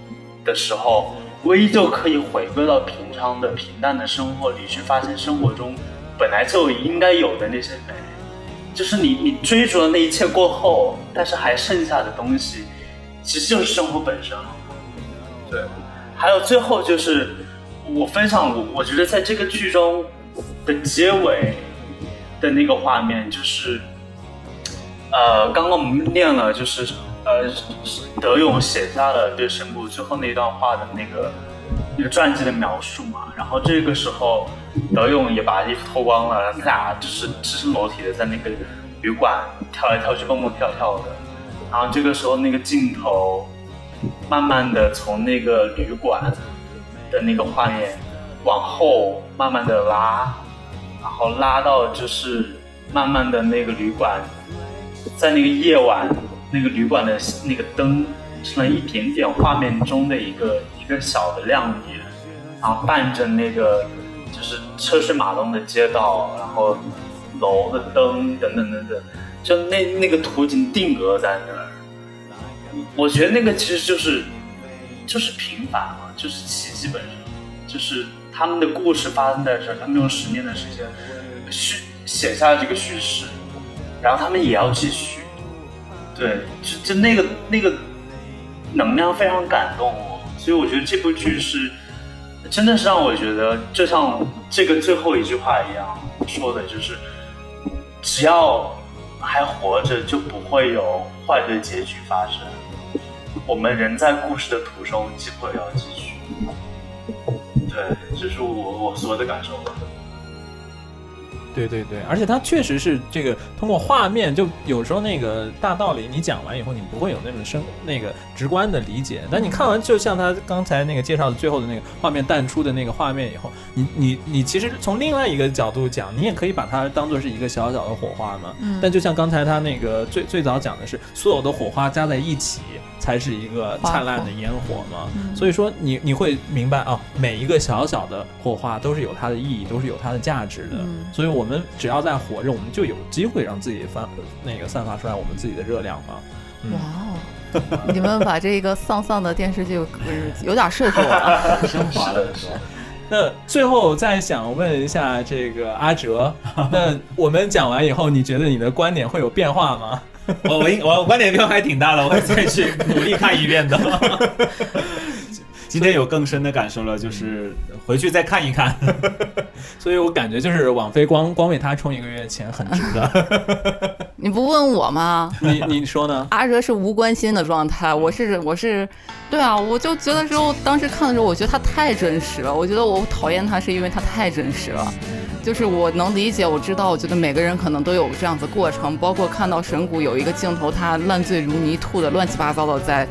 Speaker 2: 的时候，我依旧可以回归到平常的、平淡的生活里，去发现生活中本来就应该有的那些美。就是你你追逐了那一切过后，但是还剩下的东西，其实就是生活本身。对，还有最后就是我分享我我觉得在这个剧中的结尾的那个画面，就是呃，刚刚我们念了，就是呃，德勇写下了对神谷最后那段话的那个那个传记的描述嘛。然后这个时候，德勇也把衣服脱光了，他俩就是赤身裸体的在那个旅馆跳来跳去、蹦蹦跳跳的。然后这个时候，那个镜头慢慢的从那个旅馆的那个画面往后慢慢的拉，然后拉到就是慢慢的那个旅馆，在那个夜晚，那个旅馆的那个灯成了一点点画面中的一个一个小的亮点，然后伴着那个就是车水马龙的街道，然后楼的灯等等等等，就那那个图景定格在那儿。我觉得那个其实就是就是平凡嘛，就是奇迹本身，就是他们的故事发生在这儿，他们用十年的时间叙写下了这个叙事，然后他们也要继续。对，就就那个那个能量非常感动我，所以我觉得这部剧是真的是让我觉得，就像这个最后一句话一样说的，就是只要还活着，就不会有坏的结局发生。我们人在故事的途中，机会要继续。对，这是我我所有的感受吧。
Speaker 3: 对对对，而且它确实是这个通过画面，就有时候那个大道理你讲完以后，你不会有那么深那个直观的理解。但你看完，就像他刚才那个介绍的最后的那个画面淡出的那个画面以后，你你你其实从另外一个角度讲，你也可以把它当做是一个小小的火花嘛。
Speaker 4: 嗯
Speaker 3: 但就像刚才他那个最最早讲的是，所有的火花加在一起才是一个灿烂的烟火嘛。
Speaker 4: 嗯
Speaker 3: 所以说你你会明白啊，每一个小小的火花都是有它的意义，都是有它的价值的。
Speaker 4: 嗯
Speaker 3: 所以我们只要在活着，我们就有机会让自己发那个散发出来我们自己的热量嘛。嗯
Speaker 4: 哇哦，你们把这个丧丧的电视剧嗯有点说服我了。
Speaker 5: 升华了很多。
Speaker 3: 那最后再想问一下这个阿哲，那我们讲完以后，你觉得你的观点会有变化吗？
Speaker 5: 我 我应我观点变化还挺大的，我会再去努力看一遍的。今天有更深的感受了，就是回去再看一看。
Speaker 3: 所以我感觉就是网飞光光为他充一个月钱很值得。
Speaker 4: 你不问我吗？
Speaker 3: 你你说呢？
Speaker 4: 阿哲是无关心的状态，我是我是，对啊，我就觉得时候当时看的时候，我觉得他太真实了。我觉得我讨厌他是因为他太真实了，就是我能理解，我知道，我觉得每个人可能都有这样子过程，包括看到神谷有一个镜头，他烂醉如泥，吐的乱七八糟的在。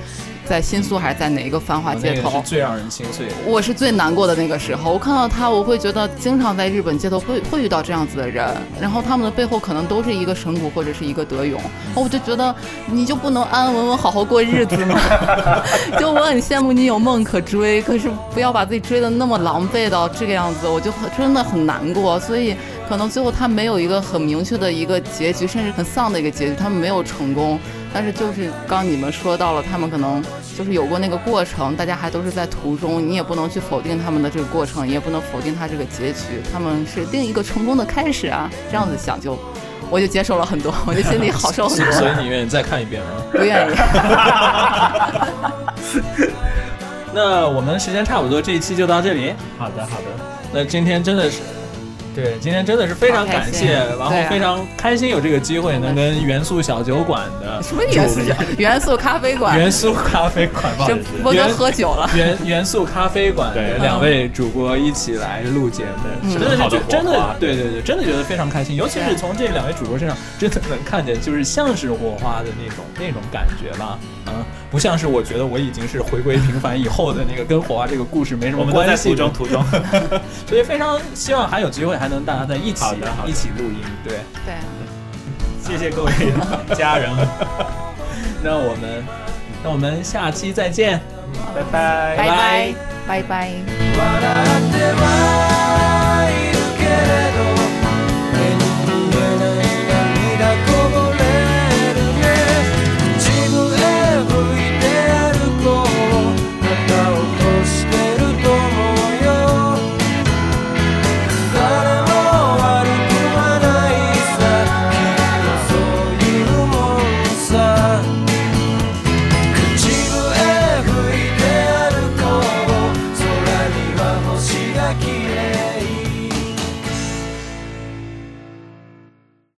Speaker 4: 在新宿还是在哪一个繁华街头？
Speaker 3: 那个是最让人心碎的。
Speaker 4: 我是最难过的那个时候，我看到他，我会觉得经常在日本街头会会遇到这样子的人，然后他们的背后可能都是一个神谷或者是一个德勇，我就觉得你就不能安安稳稳好好过日子吗？就我很羡慕你有梦可追，可是不要把自己追的那么狼狈到这个样子，我就很真的很难过，所以可能最后他没有一个很明确的一个结局，甚至很丧的一个结局，他们没有成功。但是就是刚你们说到了，他们可能就是有过那个过程，大家还都是在途中，你也不能去否定他们的这个过程，也不能否定他这个结局，他们是另一个成功的开始啊。这样子想就，我就接受了很多，我就心里好受很
Speaker 3: 多所以。你愿意再看一遍吗？
Speaker 4: 不愿意，
Speaker 3: 那我们时间差不多，这一期就到这里。
Speaker 5: 好的，好的。
Speaker 3: 那今天真的是，对，今天真的是非常感谢，然后非常开心有这个机会能跟元素小酒馆的
Speaker 4: 什么元素 元素咖啡馆，
Speaker 3: 元素咖啡馆，
Speaker 4: 这波喝酒了。
Speaker 3: 元元素咖啡馆的
Speaker 5: 对
Speaker 3: 两位主播一起来录节目，
Speaker 4: 嗯
Speaker 3: 真的是真的，对对对，真的觉得非常开心，尤其是从这两位主播身上，真的能看见就是像是火花的那种那种感觉吧，嗯，不像是我觉得我已经是回归平凡以后的那个跟火花这个故事没什么
Speaker 5: 我们在
Speaker 3: 关系
Speaker 5: 途中，途中。
Speaker 3: 所以非常希望还有机会还能大家在一起一起录音，对，
Speaker 4: 对，
Speaker 5: 谢谢各位家人，
Speaker 3: 那我们那我们下期再见。
Speaker 5: 拜拜。
Speaker 4: 拜拜。拜拜。